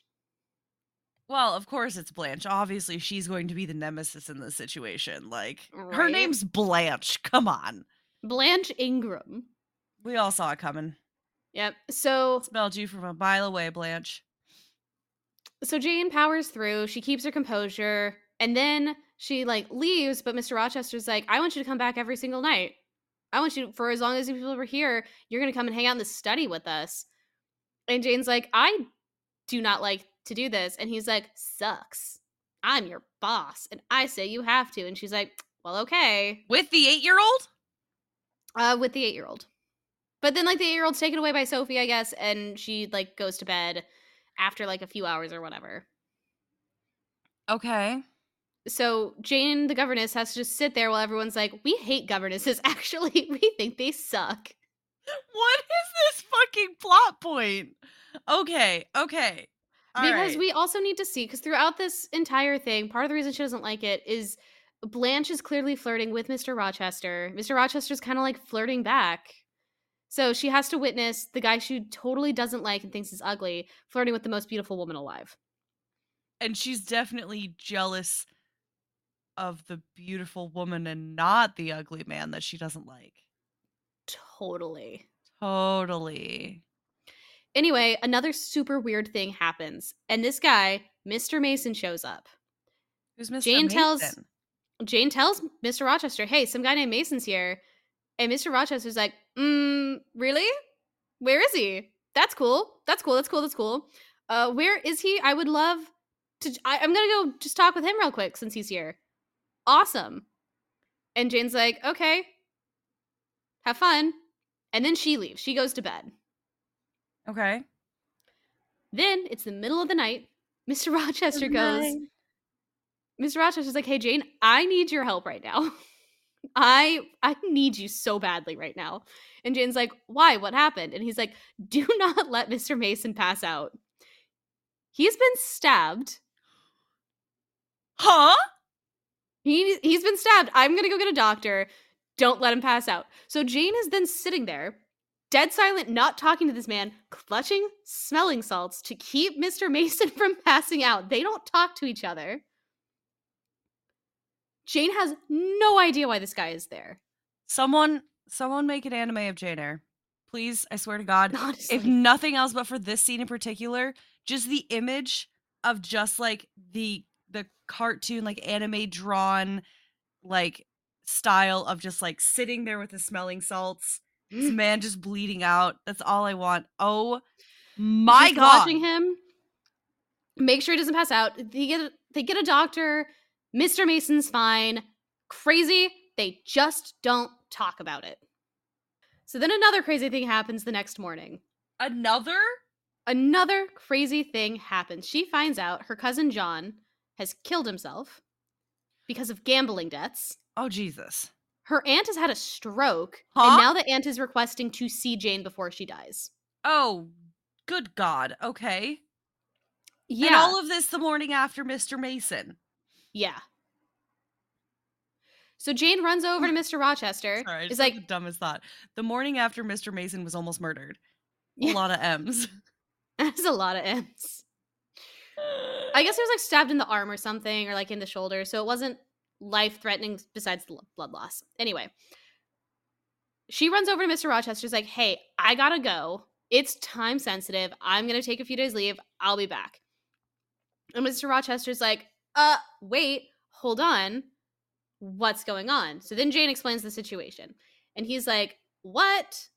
Well, of course it's Blanche. Obviously, she's going to be the nemesis in this situation. Like her name's Blanche. Come on. Blanche Ingram. We all saw it coming. Yep. So Smelled you from a mile away, Blanche. so Jane powers through. She keeps her composure, and then she like leaves. But Mr. Rochester's like, "I want you to come back every single night. I want you for as long as these people were here. You're gonna come and hang out in the study with us." And Jane's like, "I do not like to do this," and he's like, "Sucks. I'm your boss, and I say you have to." And she's like, "Well, okay." With the eight year old? Uh, with the eight year old. But then like the eight year old's taken away by Sophie, I guess, and she like goes to bed after like a few hours or whatever. Okay. So Jane, the governess, has to just sit there while everyone's like, "We hate governesses. Actually, we think they suck." What is this fucking plot point? Okay, okay. All because right. we also need to see because throughout this entire thing, part of the reason she doesn't like it is Blanche is clearly flirting with Mr. Rochester. Mr. Rochester's kind of like flirting back. So she has to witness the guy she totally doesn't like and thinks is ugly flirting with the most beautiful woman alive. and she's definitely jealous of the beautiful woman and not the ugly man that she doesn't like. Totally. Totally. Anyway, another super weird thing happens, and this guy, Mr. Mason, shows up. Who's Mr. Jane tells- Mason? Jane tells Mr. Rochester, hey, some guy named Mason's here. And Mr. Rochester's like, mm, really? Where is he? That's cool. That's cool. That's cool. That's cool. Uh, where is he? I would love to. I, I'm going to go just talk with him real quick since he's here. Awesome. And Jane's like, okay, have fun. And then she leaves. She goes to bed. Okay. Then it's the middle of the night. Mr. Rochester goes, Mr. Rochester's like, hey, Jane, I need your help right now. I I need you so badly right now. And Jane's like, "Why? What happened?" And he's like, "Do not let Mr. Mason pass out. He's been stabbed. Huh? He he's been stabbed. I'm going to go get a doctor. Don't let him pass out." So Jane is then sitting there, dead silent, not talking to this man, clutching smelling salts to keep Mr. Mason from passing out. They don't talk to each other. Jane has no idea why this guy is there. Someone someone make an anime of Jane Eyre. Please, I swear to God. Honestly. If nothing else but for this scene in particular, just the image of just like the the cartoon like anime drawn like style of just like sitting there with the smelling salts this man just bleeding out that's all i want oh my Just god watching him make sure he doesn't pass out they get they get a doctor mr mason's fine. Crazy they just don't talk about it. So then another crazy thing happens the next morning. Another? Another crazy thing happens. She finds out her cousin john has killed himself because of gambling debts. Oh jesus. Her aunt has had a stroke Huh? and now the aunt is requesting to see jane before she dies. Oh good god. Okay. Yeah. and all of this the morning after mr mason Yeah. So Jane runs over to Mr. Rochester. sorry I is like, like the dumbest thought the morning after mr mason was almost murdered Yeah. a lot of m's that's a lot of M's. I guess he was like stabbed in the arm or something, or like in the shoulder. So it wasn't life threatening besides the blood loss. Anyway, she runs over to Mr. Rochester. She's like, hey, I gotta go. It's time sensitive. I'm gonna take a few days leave. I'll be back. And Mr. Rochester's like, uh, wait, hold on. What's going on? So then Jane explains the situation. And he's like, what?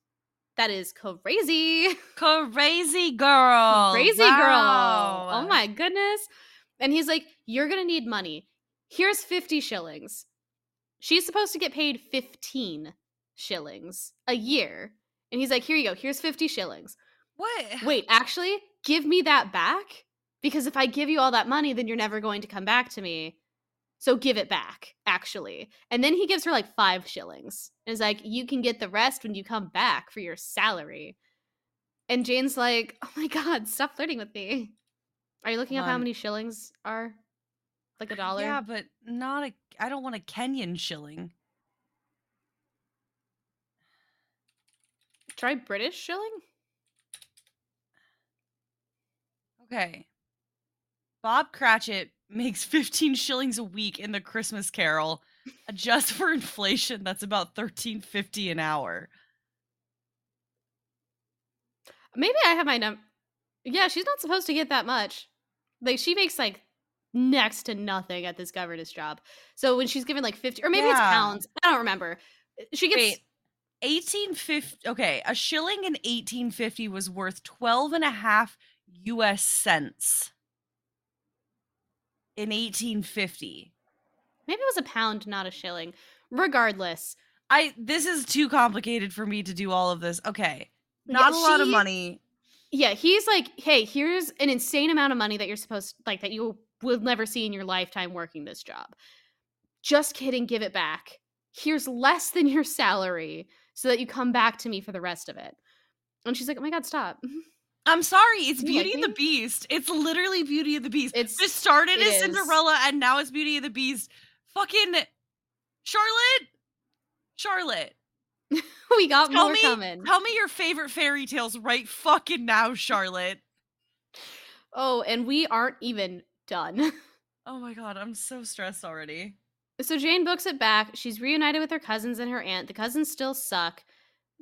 That is crazy. Crazy girl. Crazy girl. Oh my goodness. And he's like, You're going to need money. Here's 50 shillings. She's supposed to get paid 15 shillings a year. And he's like, Here you go. Here's 50 shillings. What? Wait, actually, give me that back. Because if I give you all that money, then you're never going to come back to me. So give it back, actually. And then he gives her like five shillings. And is like, You can get the rest when you come back for your salary. And Jane's like, Oh my God, stop flirting with me. Are you looking up how many shillings are? Like a dollar? Yeah, but not a. I don't want a Kenyan shilling. Try British shilling? Okay. Bob Cratchit makes 15 shillings a week in the Christmas Carol. Adjust for inflation, that's about 13.50 an hour. Maybe I have my num. Yeah, she's not supposed to get that much. Like she makes like next to nothing at this governess job. So when she's given like fifty, or maybe it's pounds. I don't remember. She gets. Wait. 1850 okay a shilling in 1850 was worth 12 and a half us cents in 1850 Maybe it was a pound, not a shilling. Regardless, i this is too complicated for me to do all of this okay Yeah, not a lot of money yeah, he's like, "Hey, here's an insane amount of money that you're supposed like that you will never see in your lifetime working this job." Just kidding, give it back. Here's less than your salary so that you come back to me for the rest of it. And she's like, "Oh my god, stop." i'm sorry it's You like beauty and the beast it's literally beauty and the beast It's this started it as is. cinderella and now it's beauty and the beast fucking charlotte charlotte we got Tell more me- coming. tell me your favorite fairy tales right fucking now charlotte Oh, and we aren't even done. oh my god i'm so stressed already so Jane books it back. She's reunited with her cousins and her aunt. The cousins still suck.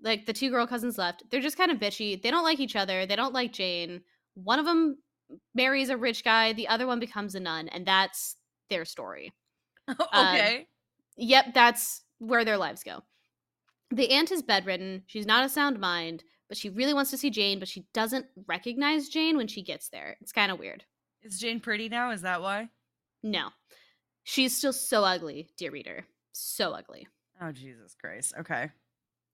Like the two girl cousins left. They're just kind of bitchy. They don't like each other. They don't like Jane. One of them marries a rich guy, the other one becomes a nun, and that's their story. Um, okay Yep, that's where their lives go. The aunt is bedridden. She's not a sound mind, but she really wants to see Jane, but she doesn't recognize Jane when she gets there. It's kind of weird. Is Jane pretty now? Is that why? No. She's still so ugly, dear reader. So ugly. Oh Jesus Christ. Okay.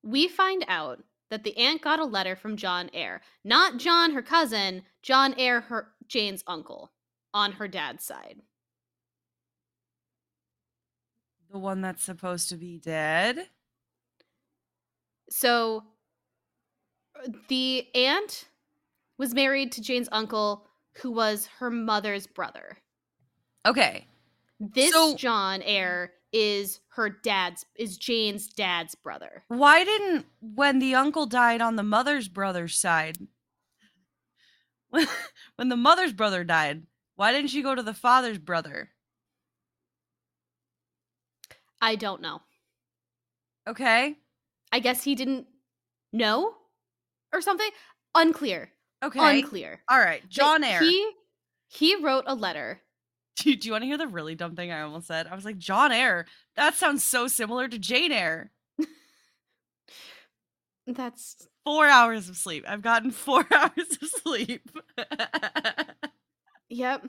We find out that the aunt got a letter from John Eyre. Not John, her cousin, John Eyre, her Jane's uncle, on her dad's side. The one that's supposed to be dead? So the aunt was married to Jane's uncle, who was her mother's brother. Okay. This So- John Eyre is her dad's is Jane's dad's brother. Why didn't when the uncle died on the mother's brother's side? When, the mother's brother died, why didn't she go to the father's brother? I don't know. Okay. I guess he didn't know or something. Unclear. Okay. Unclear. All right. John Eyre. He he wrote a letter. Do, do you want to hear the really dumb thing I almost said? I was like, John Eyre. That sounds so similar to Jane Eyre. That's Four hours of sleep. I've gotten four hours of sleep. Yep.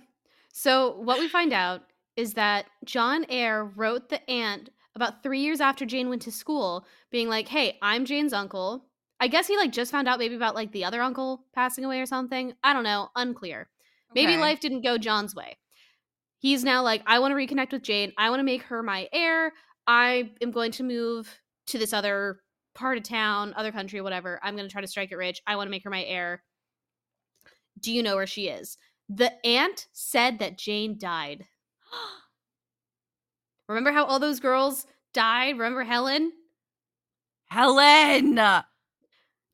So what we find out is that John Eyre wrote the aunt about three years after Jane went to school, being like, "Hey, I'm Jane's uncle." I guess he like just found out maybe about like the other uncle passing away or something. I don't know. Unclear. Maybe life didn't go John's way. He's now like, I want to reconnect with Jane. I want to make her my heir. I am going to move to this other part of town, other country, whatever. I'm going to try to strike it rich. I want to make her my heir. Do you know where she is? The aunt said that Jane died. Remember how all those girls died? Remember Helen? Helen. The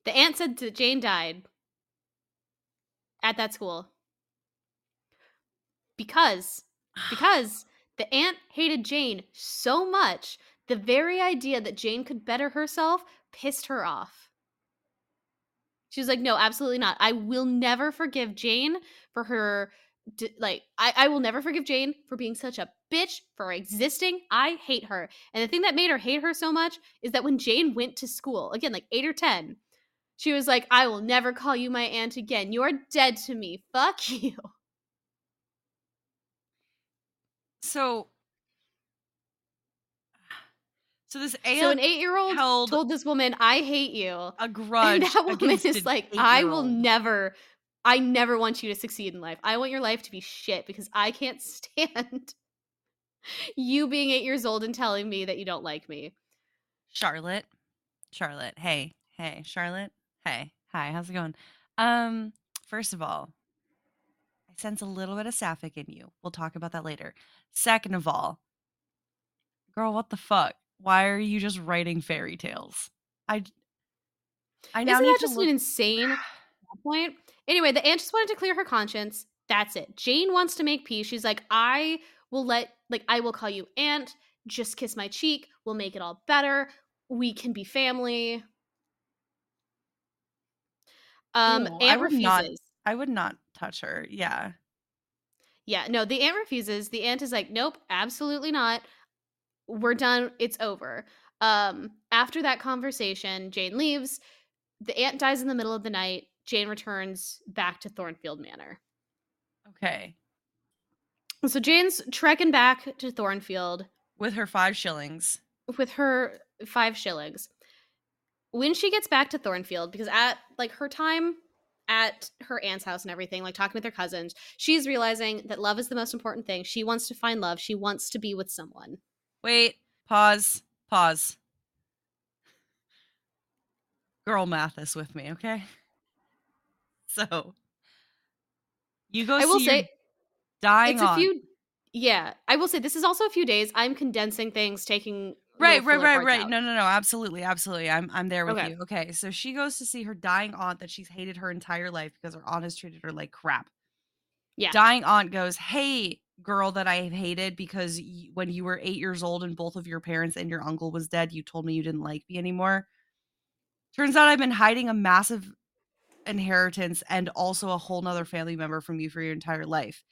aunt said that Jane died at that school. Because because the aunt hated Jane so much, the very idea that Jane could better herself pissed her off. She was like, "No, absolutely not. I will never forgive Jane for her like I, I will never forgive Jane for being such a bitch for existing. I hate her. And the thing that made her hate her so much is that when Jane went to school, again, like eight or 10, she was like, I will never call you my aunt again. You're dead to me. Fuck you. So, so this aunt so an eight year old told this woman, I hate you. a grudge. And that woman is like, I will never, I never want you to succeed in life. I want your life to be shit because I can't stand you being eight years old and telling me that you don't like me. Charlotte. Charlotte. Hey. Hey, Charlotte. Hey. Hi, how's it going? Um, first of all, I sense a little bit of sapphic in you. We'll talk about that later. Second of all, girl, what the fuck? Why are you just writing fairy tales? I I now Isn't that just look- an insane point? Anyway, the aunt just wanted to clear her conscience. That's it. Jane wants to make peace. She's like, I will let, like, I will call you aunt. Just kiss my cheek. We'll make it all better. We can be family. Um, I aunt would refuses. not- I would not touch her. Yeah. Yeah, no, the aunt refuses. The aunt is like, nope, absolutely not. We're done. It's over. Um, after that conversation, Jane leaves. The aunt dies in the middle of the night. Jane returns back to Thornfield Manor. Okay. So Jane's trekking back to Thornfield With her five shillings. with her five shillings. When she gets back to Thornfield, because at like her time at her aunt's house and everything, like talking with her cousins, she's realizing that love is the most important thing. She wants to find love. She wants to be with someone. Wait, pause, pause. Girl math is with me, okay? So you go I will say dying it's a few yeah i will say this is also a few days i'm condensing things taking Right, right, right, right. out. No, no, no, absolutely, absolutely. I'm I'm there with Okay. you. Okay. So she goes to see her dying aunt that she's hated her entire life because her aunt has treated her like crap. Yeah. Dying aunt goes, "Hey, girl that I hated because y- when you were 8 years old and both of your parents and your uncle was dead, you told me you didn't like me anymore. Turns out I've been hiding a massive inheritance and also a whole nother family member from you for your entire life.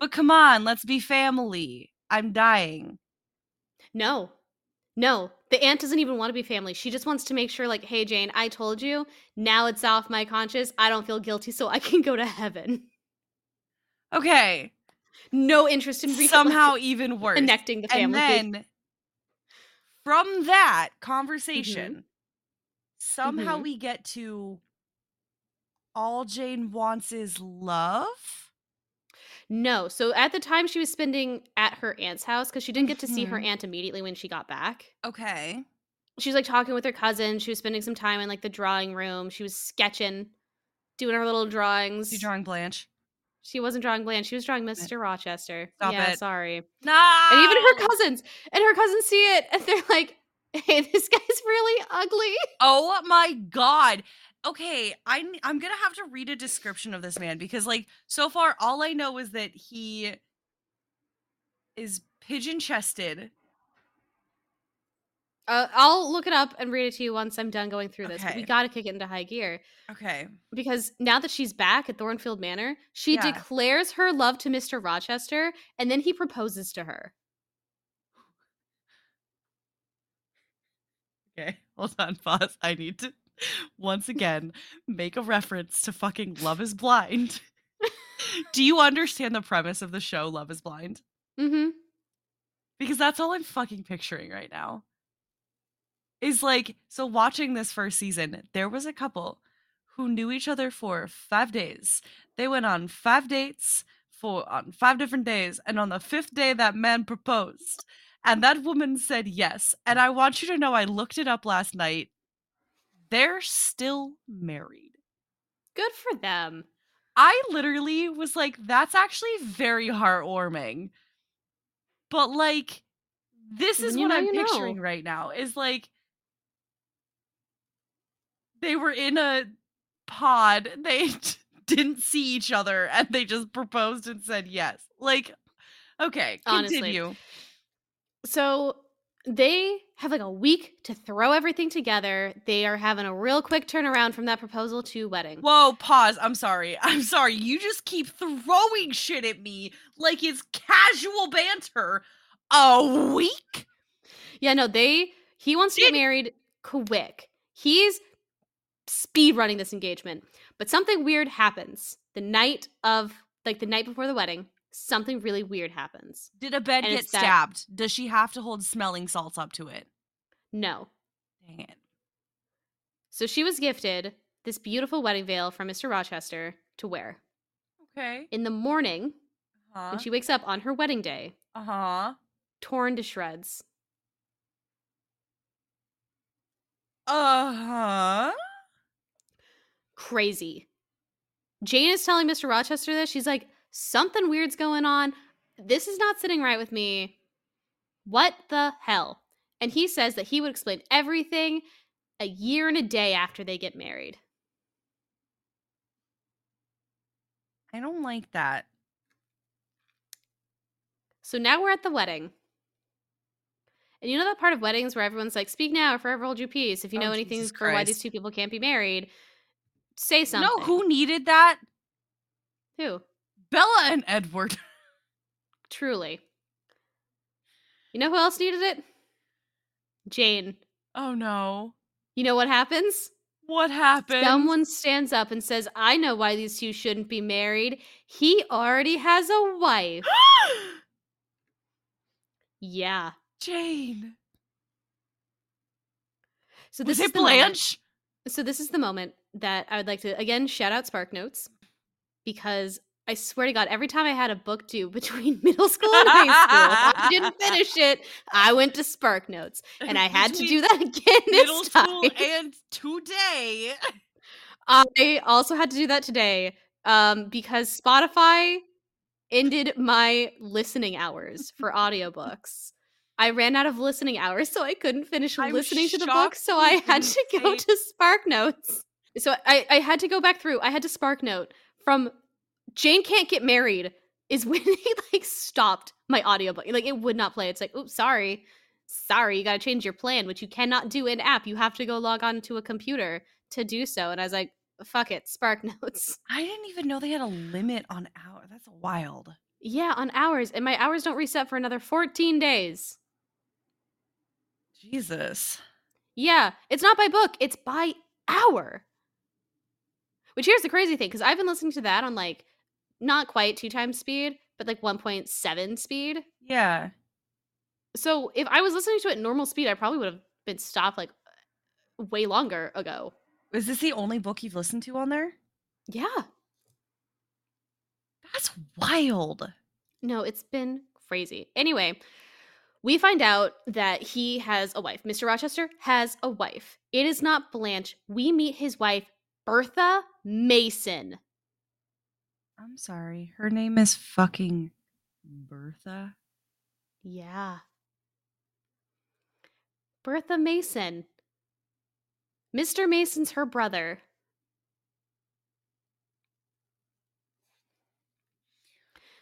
But come on, let's be family. I'm dying. no no the aunt doesn't even want to be family she just wants to make sure like hey jane i told you now it's off my conscience i don't feel guilty so i can go to heaven Okay. no interest in re- somehow like, even worse. connecting the family. and then from that conversation, somehow Mhm. we get to all Jane wants is love. No. So at the time she was spending at her aunt's house because she didn't get to see her Mhm. aunt immediately when she got back. Okay. She was like talking with her cousin. She was spending some time in like the drawing room. She was sketching, doing her little drawings. You drawing Blanche? She wasn't drawing Blanche. She was drawing Mr. Rochester. Stop yeah, it. sorry. No. And even her cousins and her cousins see it and they're like, "Hey, this guy's really ugly." Oh my god. Okay, I'm gonna have to read a description of this man because like so far all I know is that he is pigeon chested. Uh, I'll look it up and read it to you once I'm done going through this. But we got to kick it into high gear Okay. because now that she's back at Thornfield Manor, she Yeah. declares her love to Mr. Rochester and then he proposes to her. Okay. Hold on, pause. I need to once again make a reference to fucking Love is Blind. Do you understand the premise of the show Love is Blind? Mm-hmm. because that's all I'm fucking picturing right now. Is like, so watching this first season, there was a couple who knew each other for five days. They went on five dates for on five different days, and on the fifth day, that man proposed, and that woman said yes. And I want you to know, I looked it up last night. They're still married. Good for them. I literally was like, that's actually very heartwarming. But like, this is you what I'm you know. picturing right now is like, they were in a pod, they didn't see each other, and they just proposed and said yes. Like, okay, Honestly. continue. So they have like a week to throw everything together. They are having a real quick turnaround from that proposal to wedding. Whoa, pause. I'm sorry. I'm sorry. You just keep throwing shit at me like it's casual banter. A week? Yeah, no, they he wants to get married quick. He's speed running this engagement. But something weird happens. The night of like the night before the wedding, something really weird happens. Did a bed And get it's that- stabbed? Does she have to hold smelling salts up to it? No. Dang it. So she was gifted this beautiful wedding veil from Mr. Rochester to wear. Okay. In the morning, Uh-huh. when she wakes up on her wedding day, uh-huh. torn to shreds. Uh-huh. crazy. Jane is telling Mr. Rochester this. She's like, something weird's going on. This is not sitting right with me. What the hell? And he says that he would explain everything a year and a day after they get married. I don't like that. So now we're at the wedding. And you know that part of weddings where everyone's like, speak now or forever hold your peace. If you Oh, know anything Jesus for why these two people can't be married, say something. No, who needed that? Who? Bella and Edward. Truly. You know who else needed it? Jane. Oh no. You know what happens? What happens? Someone stands up and says, I know why these two shouldn't be married. He already has a wife. Yeah. Jane. So this Was is the moment- Blanche? so this is the moment that I would like to again shout out Spark Notes because I swear to God, every time I had a book due between middle school and high school, I didn't finish it. I went to Spark Notes, and I had to do that again Middle this time. school and today. I also had to do that today um, because Spotify ended my listening hours for audiobooks. I ran out of listening hours, so I couldn't finish I'm listening to the book. So I had to go to Spark Notes. So I, I had to go back through. I had to Spark Note from Jane Can't Get Married is when he like stopped my audiobook. Like it would not play. It's like, oops, sorry. Sorry, you gotta change your plan, which you cannot do in app. You have to go log on to a computer to do so. And I was like, fuck it, Spark Notes. I didn't even know they had a limit on hour. That's wild. Yeah, on hours. And my hours don't reset for another 14 days. Jesus. Yeah, it's not by book, it's by hour. Which here's the crazy thing, because I've been listening to that on like not quite two times speed, but like 1.7 speed. Yeah. So if I was listening to it at normal speed, I probably would have been stopped like uh, way longer ago. Is this the only book you've listened to on there? Yeah. That's wild. No, it's been crazy. Anyway, we find out that he has a wife. Mr. Rochester has a wife. It is not Blanche. We meet his wife, Bertha Mason. I'm sorry. Her name is fucking Bertha. Yeah. Bertha Mason. Mr. Mason's her brother.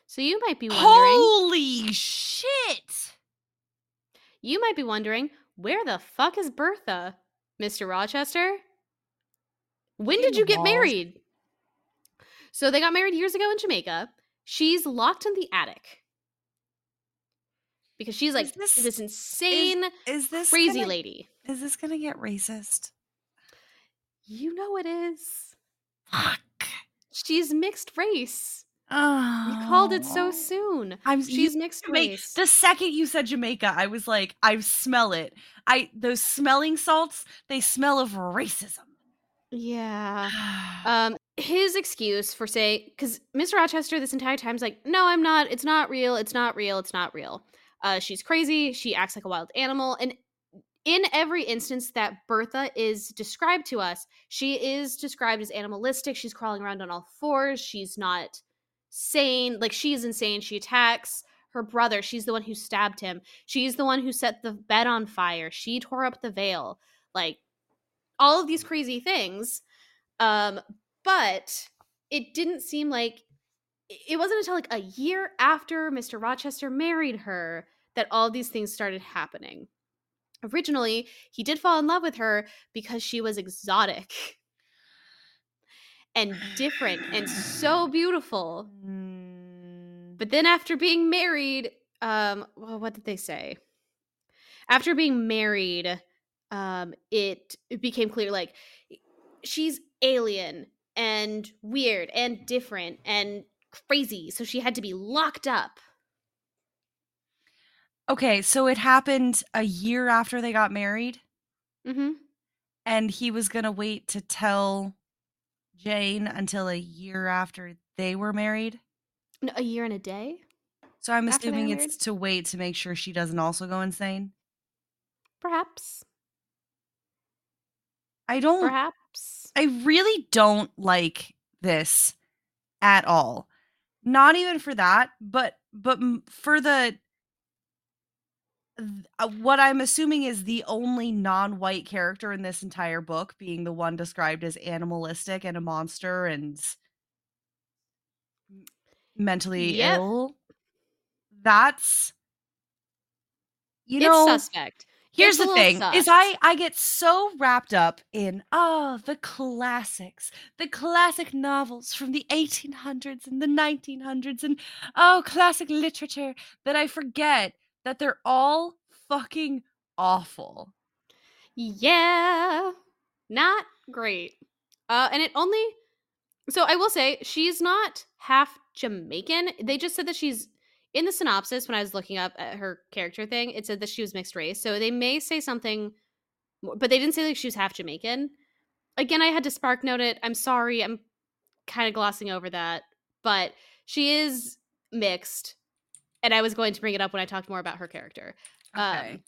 So you might be wondering. Holy shit! You might be wondering, where the fuck is Bertha, Mr. Rochester? When did you get Walls. married? So they got married years ago in Jamaica. She's locked in the attic because she's like this- this, insane, Is this crazy gonna- lady. Is this gonna get racist? You know it is. Fuck. She's mixed race. Oh. You called it so soon. I'm She's mixed Jamaica. race. The second you said Jamaica, I was like, I smell it. I those smelling salts, they smell of racism. yeah. Um, his excuse for say, because Mr. Rochester this entire time is like, no, I'm not. It's not real. It's not real. It's not real. Uh, she's crazy. She acts like a wild animal. And in every instance that Bertha is described to us, she is described as animalistic. She's crawling around on all fours. She's not sane. Like she is insane. She attacks her brother. She's the one who stabbed him. She's the one who set the bed on fire. She tore up the veil. Like all of these crazy things. Um, but it didn't seem like it wasn't until like a year after Mr. Rochester married her that all these things started happening. Originally, he did fall in love with her because she was exotic and different and so beautiful. Mm, But then after being married, um, well, what did they say? After being married, um, it, it became clear like she's alien and weird and different and crazy, so she had to be locked up. okay, so it happened a year after they got married, Mm-hmm. and he was gonna wait to tell Jane until a year after they were married. A year and a day, So I'm After assuming it's to wait to make sure she doesn't also go insane. perhaps. I don't Perhaps. I really don't like this at all. Not even for that, but but for the uh, what I'm assuming is the only non-white character in this entire book being the one described as animalistic and a monster and mentally Yep. ill. That's you it's know suspect. Here's the thing is. I I get so wrapped up in oh the classics, the classic novels from the 1800s and the 1900s and oh classic literature that I forget that they're all fucking awful. Yeah. Not great. Uh and it only So I will say she's not half Jamaican. They just said that she's in the synopsis when I was looking up at her character thing, it said that she was mixed race. So they may say something but they didn't say like she was half Jamaican. Again, I had to spark note it. I'm sorry. I'm kind of glossing over that. But she is mixed. And I was going to bring it up when I talked more about her character. Um,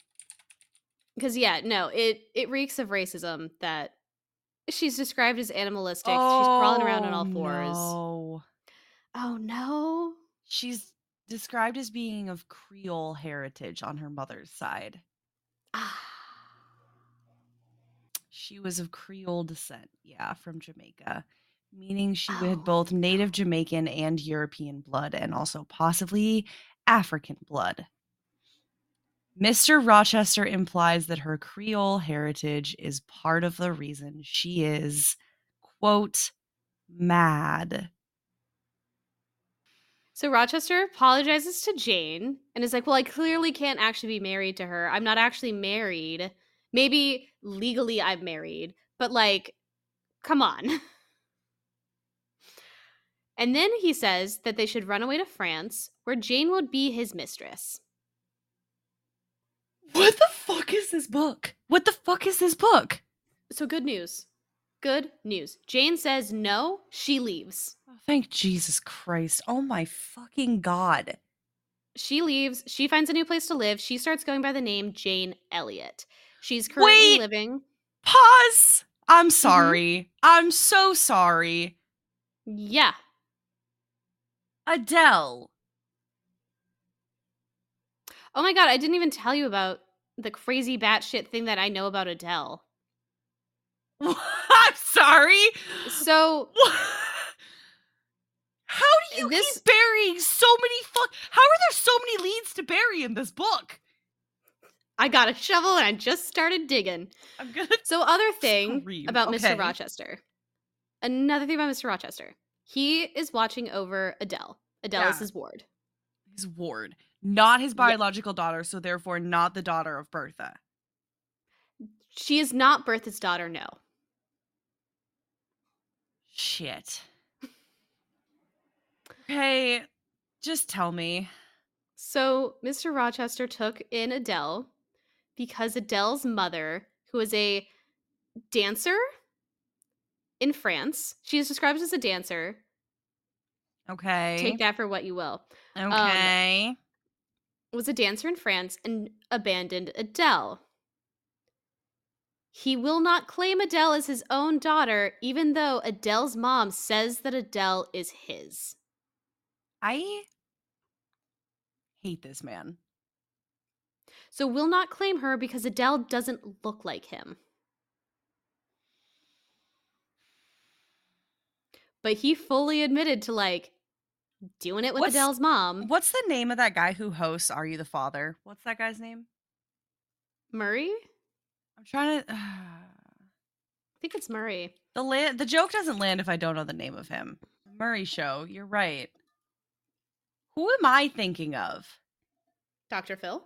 because yeah no it it reeks of racism that she's described as animalistic she's crawling around on all fours No. oh no She's described as being of Creole heritage on her mother's side. Ah. She was of Creole descent, yeah, from Jamaica, meaning she Oh, had both native Jamaican and European blood, and also possibly African blood. Mr. Rochester implies that her Creole heritage is part of the reason she is, quote, mad. So rochester apologizes to jane and is like well i clearly can't actually be married to her. I'm not actually married. Maybe legally i'm married but like come on. And then he says that they should run away to france where jane would be his mistress. What the fuck is this book? What the fuck is this book? so good news good news. Jane says no, she leaves. Oh, thank Jesus Christ. Oh my fucking God. She leaves. She finds a new place to live. She starts going by the name Jane Elliott. She's currently Wait! living. Pause. I'm mm-hmm. sorry. I'm so sorry. Yeah. Adele. Oh my god, I didn't even tell you about the crazy batshit thing that I know about Adele. I'm sorry. So How do you This- keep burying so many fuck? How are there so many leads to bury in this book? I got a shovel and I just started digging. I'm gonna. So, other thing Scream. about Okay. Mr. Rochester. Another thing about Mr. Rochester. He is watching over Adele. Adele is his ward. His ward, not his Yeah. biological daughter, so therefore not the daughter of Bertha. She is not Bertha's daughter, no. Shit. Okay, just tell me. So, Mr. Rochester took in Adele because Adele's mother, who is a dancer in France, she is described as a dancer. Okay. Take that for what you will. Um, okay. Was a dancer in France and abandoned Adele. He will not claim Adele as his own daughter, even though Adele's mom says that Adele is his. I hate this man. So will not claim her because Adele doesn't look like him. But he fully admitted to like doing it with What's- Adele's mom. What's the name of that guy who hosts Are You the Father? What's that guy's name? Maury? I'm trying to. I think it's Maury. the la- the joke doesn't land if I don't know the name of him. Maury Show. You're right. Who am I thinking of? Dr. Phil?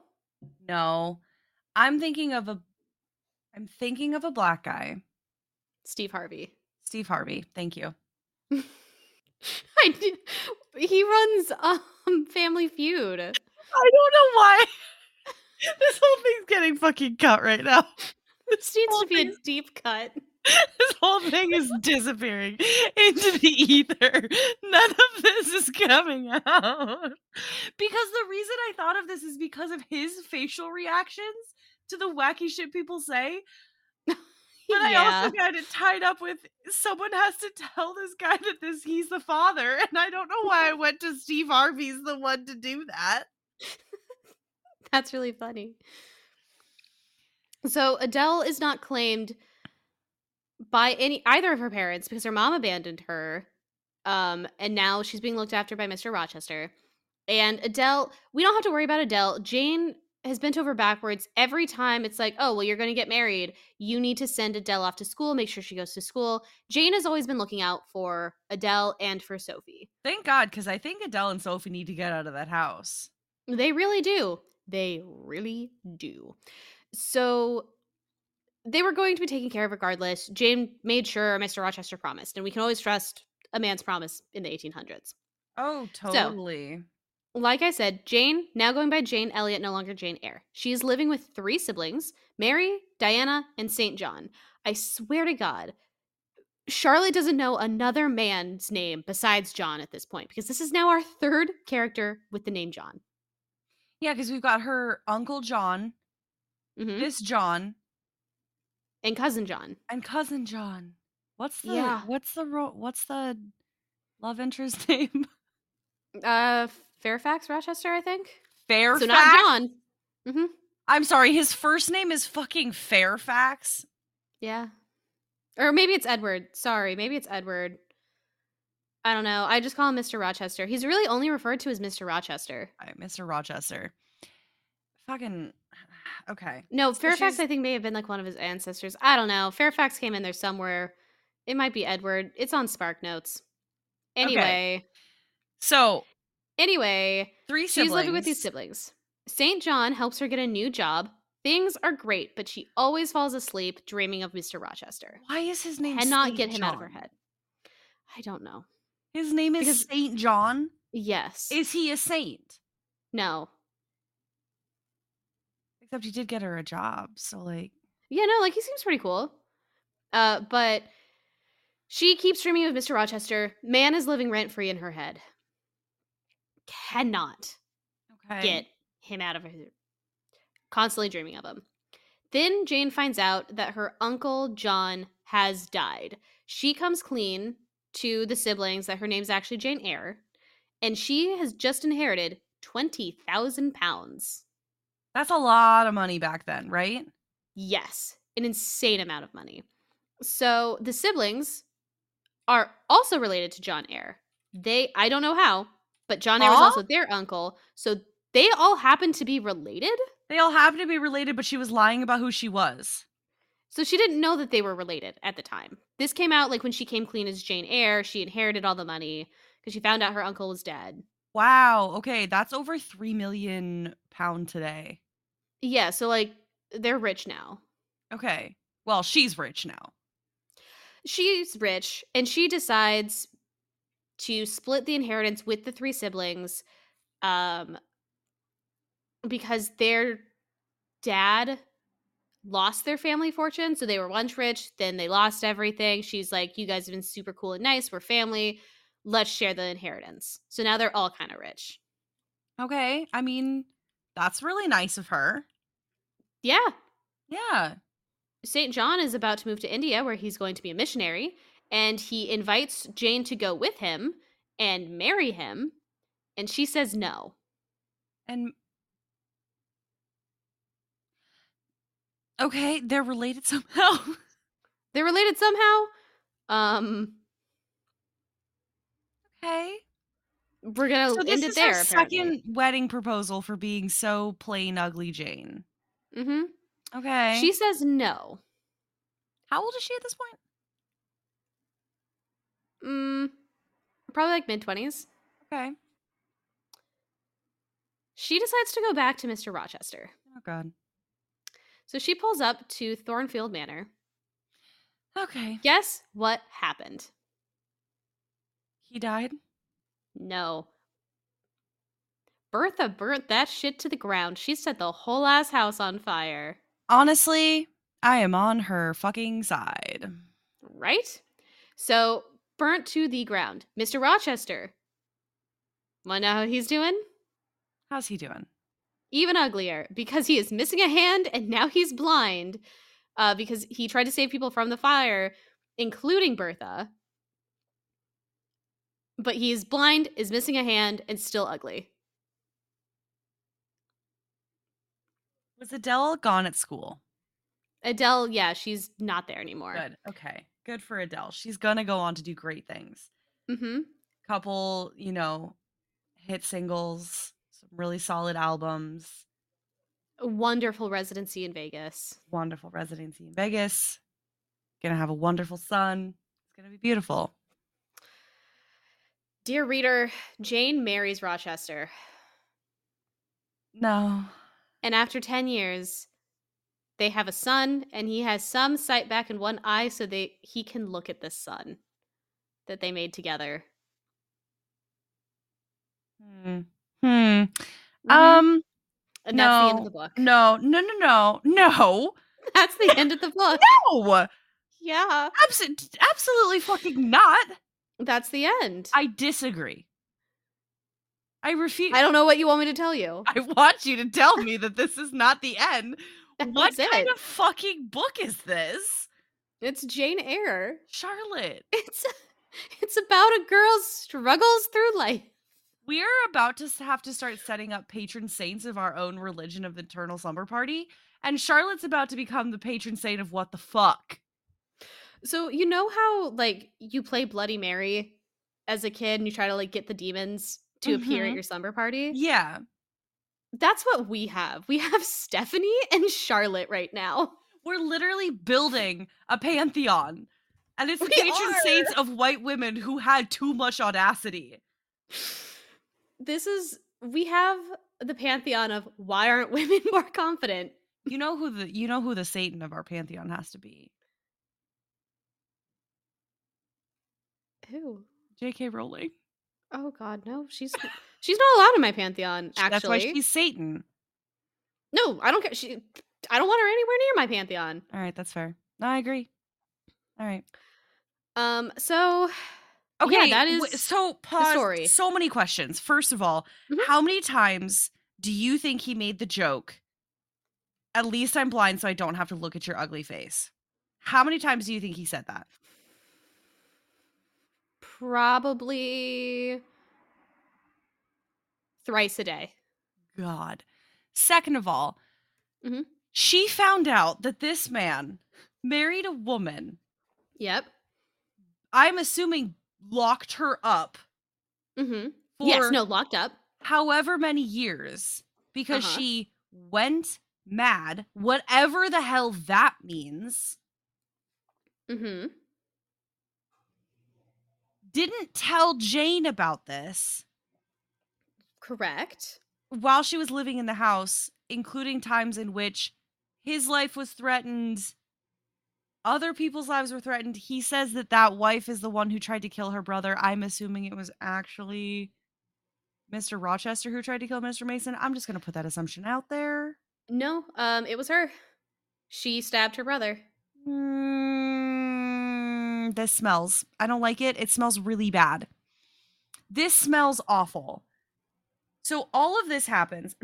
No, I'm thinking of a. I'm thinking of a black guy, Steve Harvey. Steve Harvey. Thank you. I did, he runs um Family Feud. I don't know why this whole thing's getting fucking cut right now. This needs to be a deep cut. this whole thing is disappearing into the ether. None of this is coming out. Because the reason I thought of this is because of his facial reactions to the wacky shit people say. But I also got it tied up with someone has to tell this guy that this he's the father, and I don't know why I went to Steve Harvey's the one to do that. That's really funny. So Adele is not claimed by any either of her parents because her mom abandoned her. Um, and now she's being looked after by Mr. Rochester. And Adele, we don't have to worry about Adele. Jane has bent over backwards every time it's like, oh, well, you're going to get married. You need to send Adele off to school, make sure she goes to school. Jane has always been looking out for Adele and for Sophie. Thank God, because I think Adele and Sophie need to get out of that house. They really do. They really do. So they were going to be taken care of regardless. Jane made sure Mr. Rochester promised, and we can always trust a man's promise in the 1800s. Oh, totally. Like I said, Jane, now going by Jane Elliott, no longer Jane Eyre. She is living with three siblings Mary, Diana, and St. John. I swear to God, Charlotte doesn't know another man's name besides John at this point because this is now our third character with the name John. yeah, because we've got her Uncle John, Mhm. this John, And cousin John. and cousin John. What's the Yeah. what's the ro- what's the love interest name? Uh, Fairfax, Rochester, I think. Fairfax. So not John. hmm I'm sorry, his first name is fucking Fairfax. Yeah. Or maybe it's Edward. Sorry, maybe it's Edward. I don't know. I just call him Mr. Rochester. He's really only referred to as Mr. Rochester. Right, Mr. Rochester. Fucking okay. No, So Fairfax, she's- I think, may have been like one of his ancestors. I don't know. Fairfax came in there somewhere. It might be Edward. It's on Spark Notes. Anyway, So anyway, three siblings. she's living with these siblings. St. John helps her get a new job. Things are great, but she always falls asleep dreaming of Mr. Rochester. Why is his name? Cannot Saint get him out of her head. I don't know. His name is Saint John. Yes. Is he a saint? no. Except he did get her a job, so like Yeah, no, like he seems pretty cool. Uh, but She keeps dreaming of Mr. Rochester. Man is living rent free in her head. Cannot Okay. get him out of her. Constantly dreaming of him. Then Jane finds out that her uncle John has died. She comes clean to the siblings that her name's actually Jane Eyre, and she has just inherited twenty thousand pounds. That's a lot of money back then, right? Yes, an insane amount of money. So the siblings are also related to John Eyre. They, I don't know how, but John Eyre was also their uncle. So they all happen to be related. They all happen to be related, but she was lying about who she was. So she didn't know that they were related at the time. This came out like when she came clean as Jane Eyre. She inherited all the money because she found out her uncle was dead. Wow. Okay, that's over three million pound today. Yeah, so like they're rich now. Okay. Well, she's rich now. She's rich and she decides to split the inheritance with the three siblings um because their dad lost their family fortune so they were once rich then they lost everything she's like you guys have been super cool and nice we're family let's share the inheritance so now they're all kind of rich Okay. I mean, that's really nice of her. Yeah Yeah. St. John is about to move to India where he's going to be a missionary, and he invites Jane to go with him and marry him, and she says no. And okay, they're related somehow. They're related somehow. Um, okay. we're gonna So end it is there. her second wedding proposal for being so plain ugly Jane. Hmm Okay. She says no. how old is she at this point? Mm, probably like mid twenties. Okay. She decides to go back to Mr. Rochester. Oh god. So she pulls up to Thornfield Manor. Okay. Guess what happened? He died. No. Bertha burnt that shit to the ground. She set the whole ass house on fire. Honestly, I am on her fucking side. Right? So, burnt to the ground. Mr. Rochester. Wanna know how he's doing? How's he doing? Even uglier because he is missing a hand and now he's blind uh, because he tried to save people from the fire, including Bertha. But he's blind, is missing a hand, and still ugly. Was Adele gone at school? Adele, yeah, she's not there anymore. Good. Okay. Good for Adele. She's gonna go on to do great things. Mm-hmm. Couple, you know, hit singles, some really solid albums, A wonderful residency in Vegas. wonderful residency in Vegas. Gonna have a wonderful son. It's gonna be beautiful. Dear reader, Jane marries Rochester. No. And after 10 years, they have a son, and he has some sight back in one eye so they he can look at the sun that they made together. Hmm. Hmm. Mhm. Um. and that's the end of no, the book. No. No. No. No. No. That's the end of the book. No. Yeah. Abs- absolutely fucking not. That's the end. I disagree. I refuse. I don't know what you want me to tell you. I want you to tell me that this is not the end. What kind of fucking book is this? It's Jane Eyre. Charlotte, It's it's about a girl's struggles through life. we are about to have to start setting up patron saints of our own religion of the Eternal Slumber Party, and Charlotte's about to become the patron saint of what the fuck. So you know how like you play Bloody Mary as a kid and you try to like get the demons to appear at Mhm. your slumber party? Yeah. That's what we have. We have Stephanie and Charlotte right now. We're literally building a pantheon. And it's the patron saints of white women who had too much audacity. This is we have the pantheon of why aren't women more confident? You know who the you know who the Satan of our pantheon has to be. Who? J.K. Rowling. Oh god, no. She's she's not allowed in my pantheon, Sh- That's why actually. she's Satan. No, I don't care. She I don't want her anywhere near my pantheon. All right, that's fair. No, I agree. All right. Um, so Okay, yeah, that w- so pause. So many questions. First of all, Mhm. how many times do you think he made the joke? At least I'm blind, so I don't have to look at your ugly face. How many times do you think he said that? Probably thrice a day. God. Second of all, Mhm. she found out that this man married a woman. Yep. I'm assuming locked her up Mm-hmm. for Yes, no, locked up. however many years because Uh-huh. she went mad, whatever the hell that means. Mm-hmm. Didn't tell Jane about this Correct. while she was living in the house, including times in which his life was threatened, other people's lives were threatened. He says that that wife is the one who tried to kill her brother. I'm assuming it was actually Mr. Rochester who tried to kill Mr. Mason. I'm just going to put that assumption out there. No, um, it was her. She stabbed her brother. Mm, this smells. I don't like it. It smells really bad. This smells awful. So all of this happens.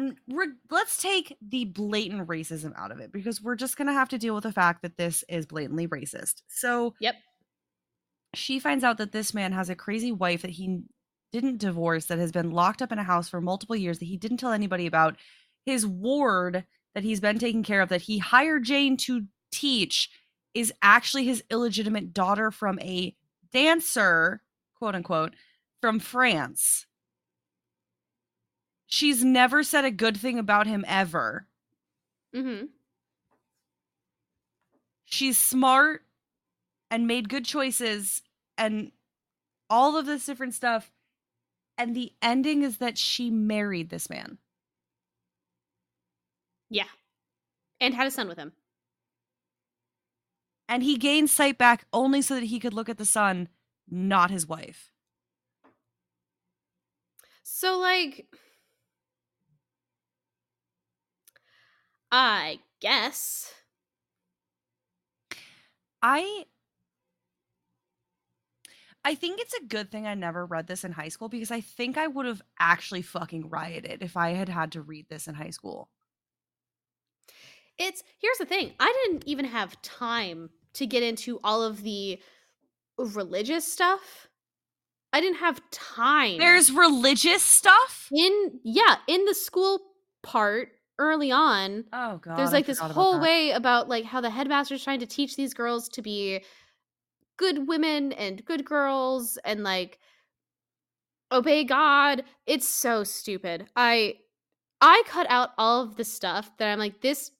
Let's take the blatant racism out of it because we're just going to have to deal with the fact that this is blatantly racist. So Yep. she finds out that this man has a crazy wife that he didn't divorce that has been locked up in a house for multiple years that he didn't tell anybody about. His ward that he's been taking care of that he hired Jane to teach is actually his illegitimate daughter from a dancer, quote unquote, from France. She's never said a good thing about him ever. Mm-hmm. She's smart and made good choices and all of this different stuff. And the ending is that she married this man. Yeah. And had a son with him. And he gained sight back only so that he could look at the sun, not his wife. So like I guess. I I think it's a good thing I never read this in high school because I think I would have actually fucking rioted if I had had to read this in high school. It's here's the thing. I didn't even have time to get into all of the religious stuff. I didn't have time. There's religious stuff? in yeah, in the school part early on, Oh god. there's like this forgot about whole way about like how the headmaster's trying to teach these girls to be good women and good girls and like obey God. It's so stupid. I I cut out all of the stuff that I'm like this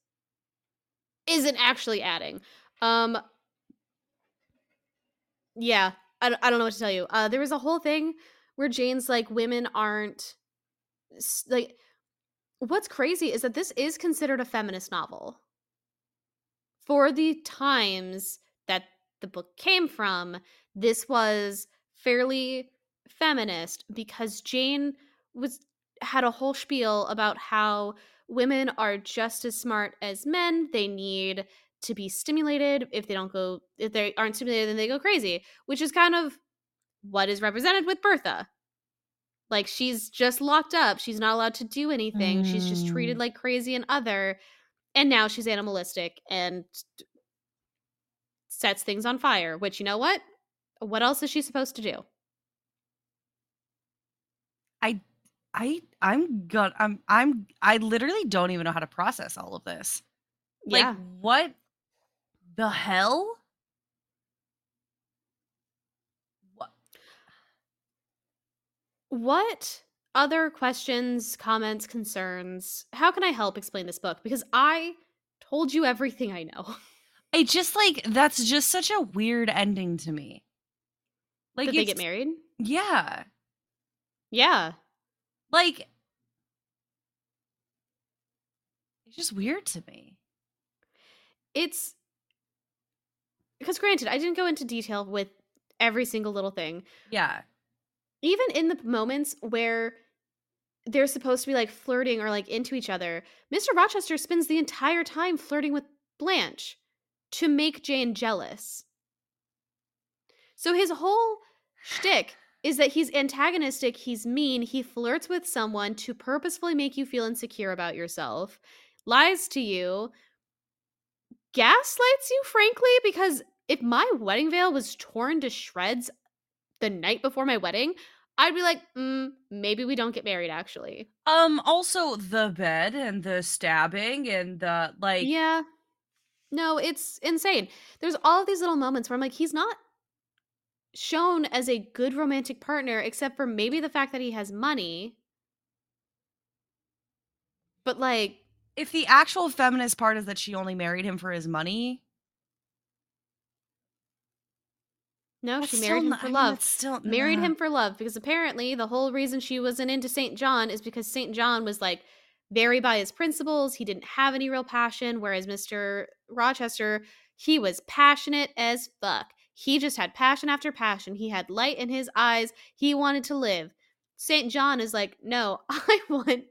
isn't actually adding. Um yeah, I I don't know what to tell you. Uh there was a whole thing where Jane's like women aren't like what's crazy is that this is considered a feminist novel for the times that the book came from this was fairly feminist because jane was had a whole spiel about how women are just as smart as men they need to be stimulated if they don't go if they aren't stimulated then they go crazy which is kind of what is represented with bertha like she's just locked up she's not allowed to do anything she's just treated Mm. like crazy and other and now she's animalistic and sets things on fire which you know what what else is she supposed to do I I I'm gonna I'm I'm I literally don't even know how to process all of this. Like yeah what the hell? What? what other questions comments concerns how can i help explain this book because i told you everything i know I just like that's just such a weird ending to me. Like they get married Yeah. yeah Like it's just weird to me. it's because granted i didn't go into detail with every single little thing Yeah. even in the moments where they're supposed to be like flirting or like into each other, Mr. Rochester spends the entire time flirting with Blanche to make Jane jealous. So his whole shtick is that he's antagonistic, he's mean, he flirts with someone to purposefully make you feel insecure about yourself, lies to you, gaslights you, frankly, because if my wedding veil was torn to shreds the night before my wedding, I'd be like, mm, maybe we don't get married actually. Um, also the bed and the stabbing and the like Yeah. No, it's insane. There's all of these little moments where I'm like, he's not shown as a good romantic partner, except for maybe the fact that he has money. But like, if the actual feminist part is that she only married him for his money, no, she married him not- for I mean, love. that's still married nah. him for love because apparently the whole reason she wasn't into St. John is because St. John was like very by his principles. He didn't have any real passion, whereas Mr. Rochester, he was passionate as fuck. He just had passion after passion. He had light in his eyes. He wanted to live. St. John is like, no, I want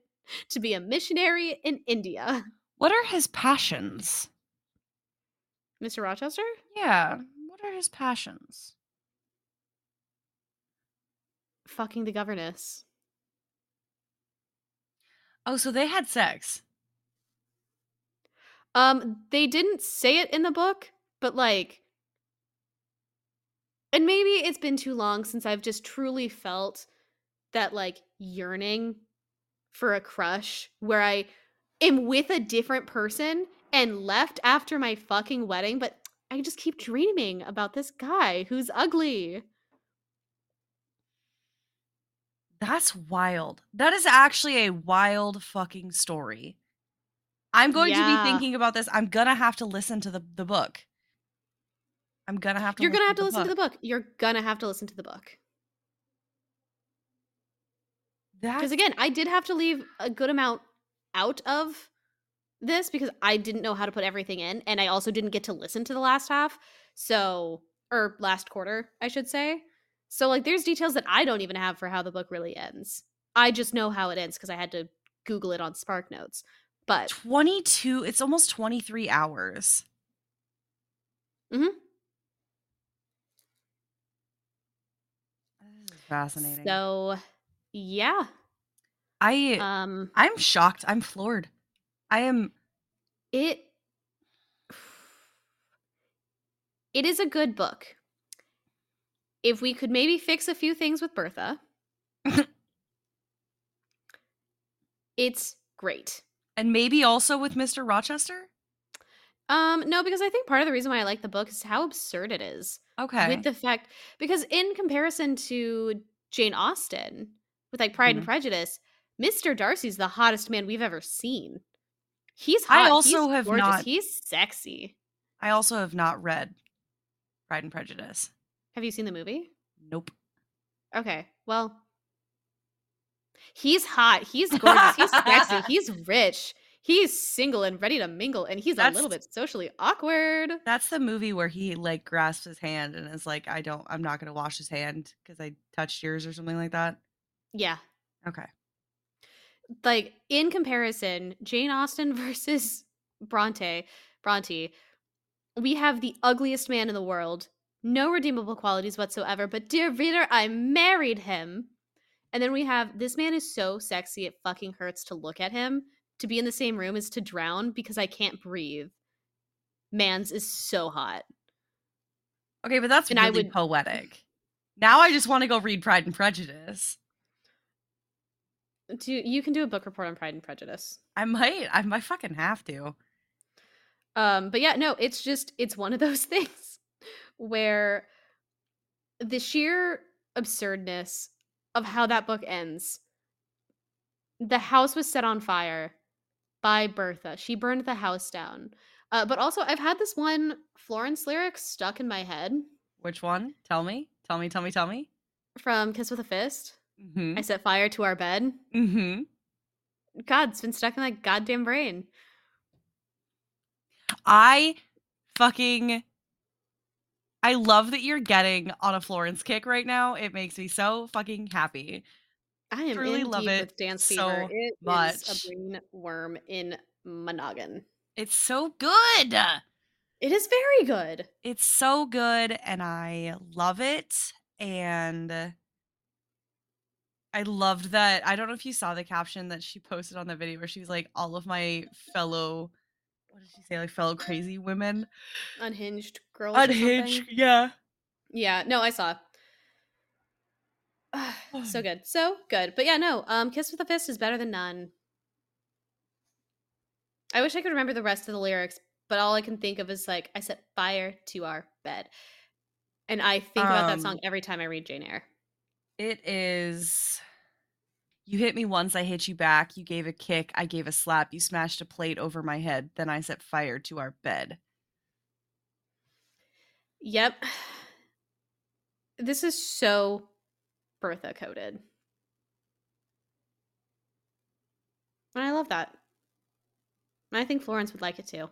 to be a missionary in India. What are his passions? Mr. Rochester? Yeah, what are his passions? Fucking the governess. Oh, so they had sex. Um, they didn't say it in the book, but like and maybe it's been too long since I've just truly felt that like yearning for a crush where I am with a different person and left after my fucking wedding, but I just keep dreaming about this guy who's ugly. That's wild. That is actually a wild fucking story. I'm going to be thinking about this. I'm gonna have to listen to the, the book. I'm gonna have to You're gonna have to listen listen to the book. You're gonna have to listen to the book. Because again, I did have to leave a good amount out of this because I didn't know how to put everything in, and I also didn't get to listen to the last half. So, or last quarter, I should say. So, like, there's details that I don't even have for how the book really ends. I just know how it ends because I had to Google it on Spark Notes. But 22, it's almost 23 hours. Mm hmm. Fascinating. so, yeah. I Um, I'm shocked. I'm floored. I am it it is a good book. If we could maybe fix a few things with Bertha, it's great. and maybe also with Mr. Rochester? Um, no, because I think part of the reason why I like the book is how absurd it is. Okay. With the fact because in comparison to Jane Austen, with like Pride and Mhm. Prejudice, Mr. Darcy's the hottest man we've ever seen. He's hot. I also He's have gorgeous. not- He's sexy. I also have not read Pride and Prejudice. Have you seen the movie? Nope. Okay. Well, he's hot. He's gorgeous. He's sexy. He's rich. He's single and ready to mingle, and he's a little bit socially awkward. That's the movie where he like grasps his hand and is like, I don't I'm not gonna wash his hand because I touched yours or something like that. Yeah. Okay. Like in comparison, Jane Austen versus Bronte, Bronte, we have the ugliest man in the world, no redeemable qualities whatsoever. But dear reader, I married him. And then we have this man is so sexy it fucking hurts to look at him. To be in the same room is to drown because I can't breathe. Mans is so hot. Okay, but that's And I really would- poetic. Now I just want to go read Pride and Prejudice. Do you can do a book report on Pride and Prejudice. I might. I might fucking have to. Um, but yeah, no, it's just it's one of those things where the sheer absurdness of how that book ends. The house was set on fire by Bertha. She burned the house down. Uh, but also, I've had this one Florence lyric stuck in my head Which one? Tell me. Tell me. Tell me. Tell me. from Kiss with a Fist. Mm-hmm. I set fire to our bed. Mm-hmm. God, it's been stuck in my goddamn brain. I fucking I love that you're getting on a Florence kick right now. It makes me so fucking happy. I am in love it with dance so fever. It is much. a brain worm in my noggin. It's so good. It is very good. It's so good and I love it. And I loved that. I don't know if you saw the caption that she posted on the video where she's like, all of my fellow, what did she say? Like fellow crazy women, Unhinged girls. unhinged. Yeah. Yeah, no, I saw. so good. So good. But yeah, no, um Kiss with a Fist is better than none. I wish I could remember the rest of the lyrics, but all I can think of is like I set fire to our bed. And I think about that song Um, every time I read Jane Eyre. It is. You hit me once, I hit you back. You gave a kick, I gave a slap. You smashed a plate over my head. Then I set fire to our bed. Yep. This is so Bertha coded. And I love that. And I think Florence would like it too.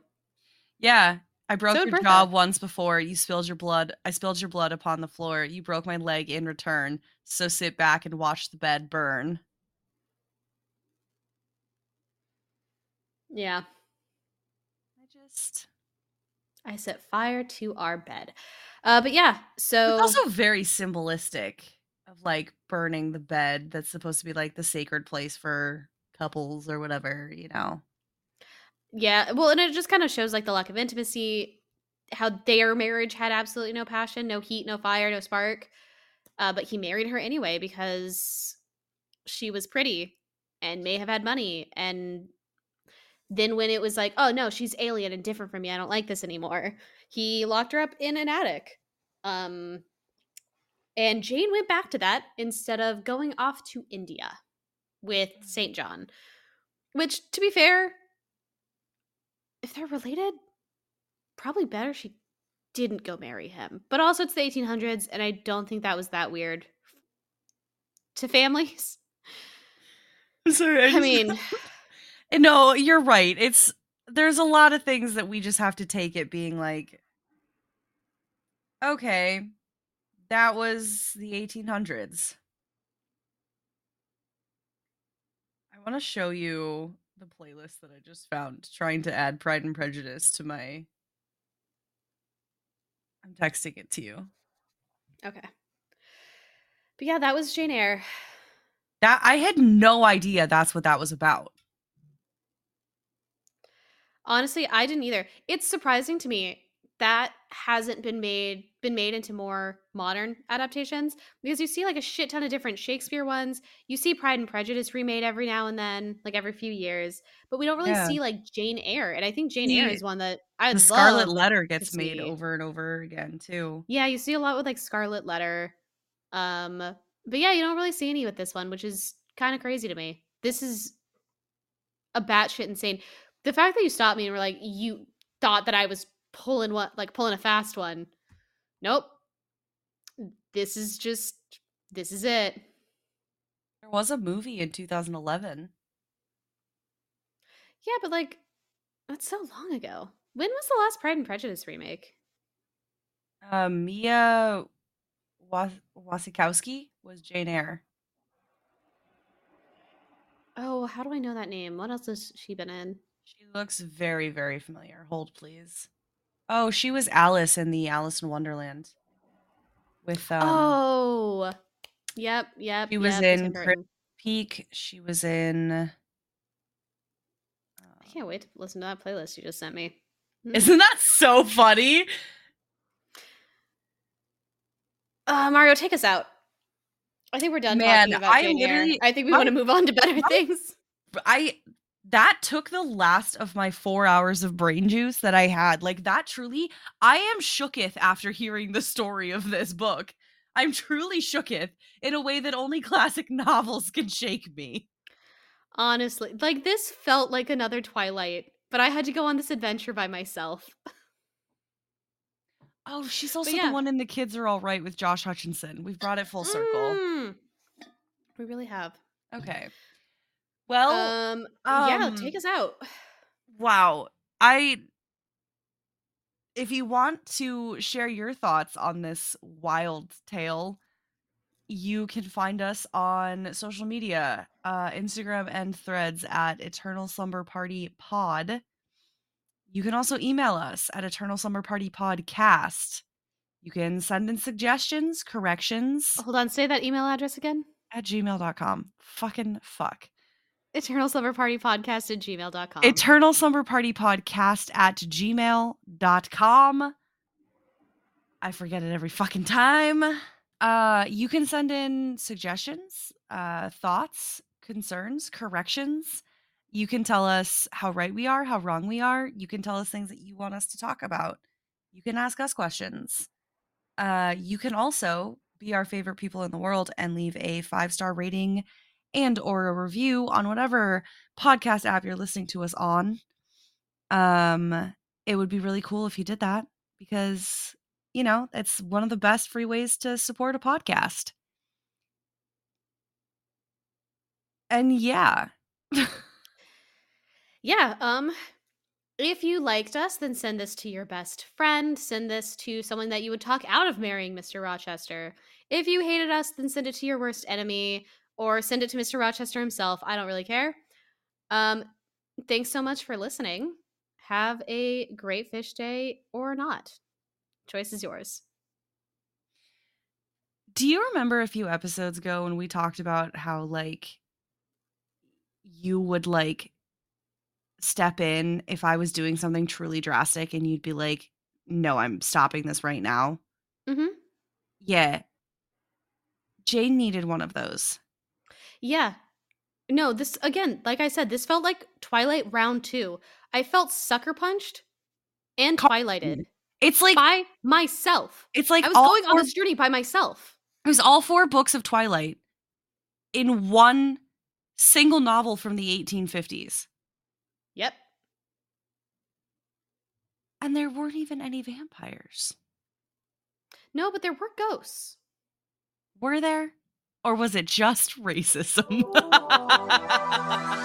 Yeah. I broke So your jaw once before. You spilled your blood. I spilled your blood upon the floor. You broke my leg in return. So sit back and watch the bed burn. Yeah. I just. I set fire to our bed. Uh, but yeah, so It's also very symbolistic of like burning the bed that's supposed to be like the sacred place for couples or whatever, you know. Yeah, well, and it just kind of shows like the lack of intimacy, how their marriage had absolutely no passion, no heat, no fire, no spark. Uh, but he married her anyway because she was pretty and may have had money. And then when it was like, oh no, she's alien and different from me, I don't like this anymore. He locked her up in an attic. Um, and Jane went back to that instead of going off to India with St. John. Which, to be fair, if they're related, probably better she didn't go marry him. But also, it's the 1800s, and I don't think that was that weird to families. I'm sorry. I mean, no, you're right. It's there's a lot of things that we just have to take it being like, okay, that was the 1800s. I want to show you the playlist that I just found trying to add Pride and Prejudice to my. I'm texting it to you. okay. But yeah, that was Jane Eyre. That I had no idea that's what that was about. Honestly, I didn't either. It's surprising to me that hasn't been made been made into more modern adaptations because you see like a shit ton of different Shakespeare ones. You see Pride and Prejudice remade every now and then, like every few years, but we don't really Yeah. see like Jane Eyre. And I think Jane Eyre is one that I The Scarlet. Letter gets made over and over again too. Yeah, you see a lot with like Scarlet Letter. Um, but yeah, you don't really see any with this one, which is kind of crazy to me. This is a batshit insane. The fact that you stopped me and were like, you thought that I was pulling what like pulling a fast one. Nope. This is just this is it. There was a movie in 2011. Yeah, but like that's so long ago. When was the last Pride and Prejudice remake? Uh, Mia Was- Wasikowski was Jane Eyre. Oh, how do I know that name? What else has she been in? She looks very, very familiar. Hold, please. Oh, she was Alice in the Alice in Wonderland. With um, oh, yep, yep. she was yep, in Peak. She was in. I uh, can't wait to listen to that playlist you just sent me. Hmm. Isn't that so funny? Uh, Mario, take us out. I think we're done Man, talking about I Jane literally- I think we my- want to move on to better my- things. I that took the last of my four hours of brain juice that I had. Like that truly, I am shooketh after hearing the story of this book. I'm truly shooketh in a way that only classic novels can shake me. Honestly, like this felt like another Twilight, but I had to go on this adventure by myself. Oh, she's also yeah. the one in The Kids Are All Right with Josh Hutcherson. We've brought it full circle. Mm. We really have. Okay. Well, um, yeah, um, take us out. wow. I if you want to share your thoughts on this wild tale, you can find us on social media, uh, Instagram and threads at Eternal Slumber Party Pod. You can also email us at Eternal Summer Party Podcast. You can send in suggestions, corrections Hold on, say that email address again. at gmail.com. Fucking fuck. Eternal Slumber Party Podcast at gmail.com. Eternal Slumber Party Podcast at gmail.com. I forget it every fucking time. Uh, you can send in suggestions, uh, thoughts, concerns, corrections. You can tell us how right we are, how wrong we are. You can tell us things that you want us to talk about. You can ask us questions. Uh, you can also be our favorite people in the world and leave a five star rating and or a review on whatever podcast app you're listening to us on. Um, it would be really cool if you did that because you know it's one of the best free ways to support a podcast. And yeah. yeah, um if you liked us, then send this to your best friend. Send this to someone that you would talk out of marrying Mr. Rochester. If you hated us, then send it to your worst enemy or send it to Mr. Rochester himself. I don't really care. Um, thanks so much for listening. Have a great fish day or not. Choice is yours. Do you remember a few episodes ago when we talked about how like you would like step in if I was doing something truly drastic and you'd be like, "No, I'm stopping this right now." Mm-hmm. Yeah. Jane needed one of those. Yeah. No, this again, like I said, this felt like Twilight round 2. I felt sucker punched and twilighted It's like by myself. it's like I was going on this journey by myself. it was all four books of Twilight in one single novel from the 1850s. Yep. And there weren't even any vampires. No, but there were ghosts. Were there? Or was it just racism? Oh.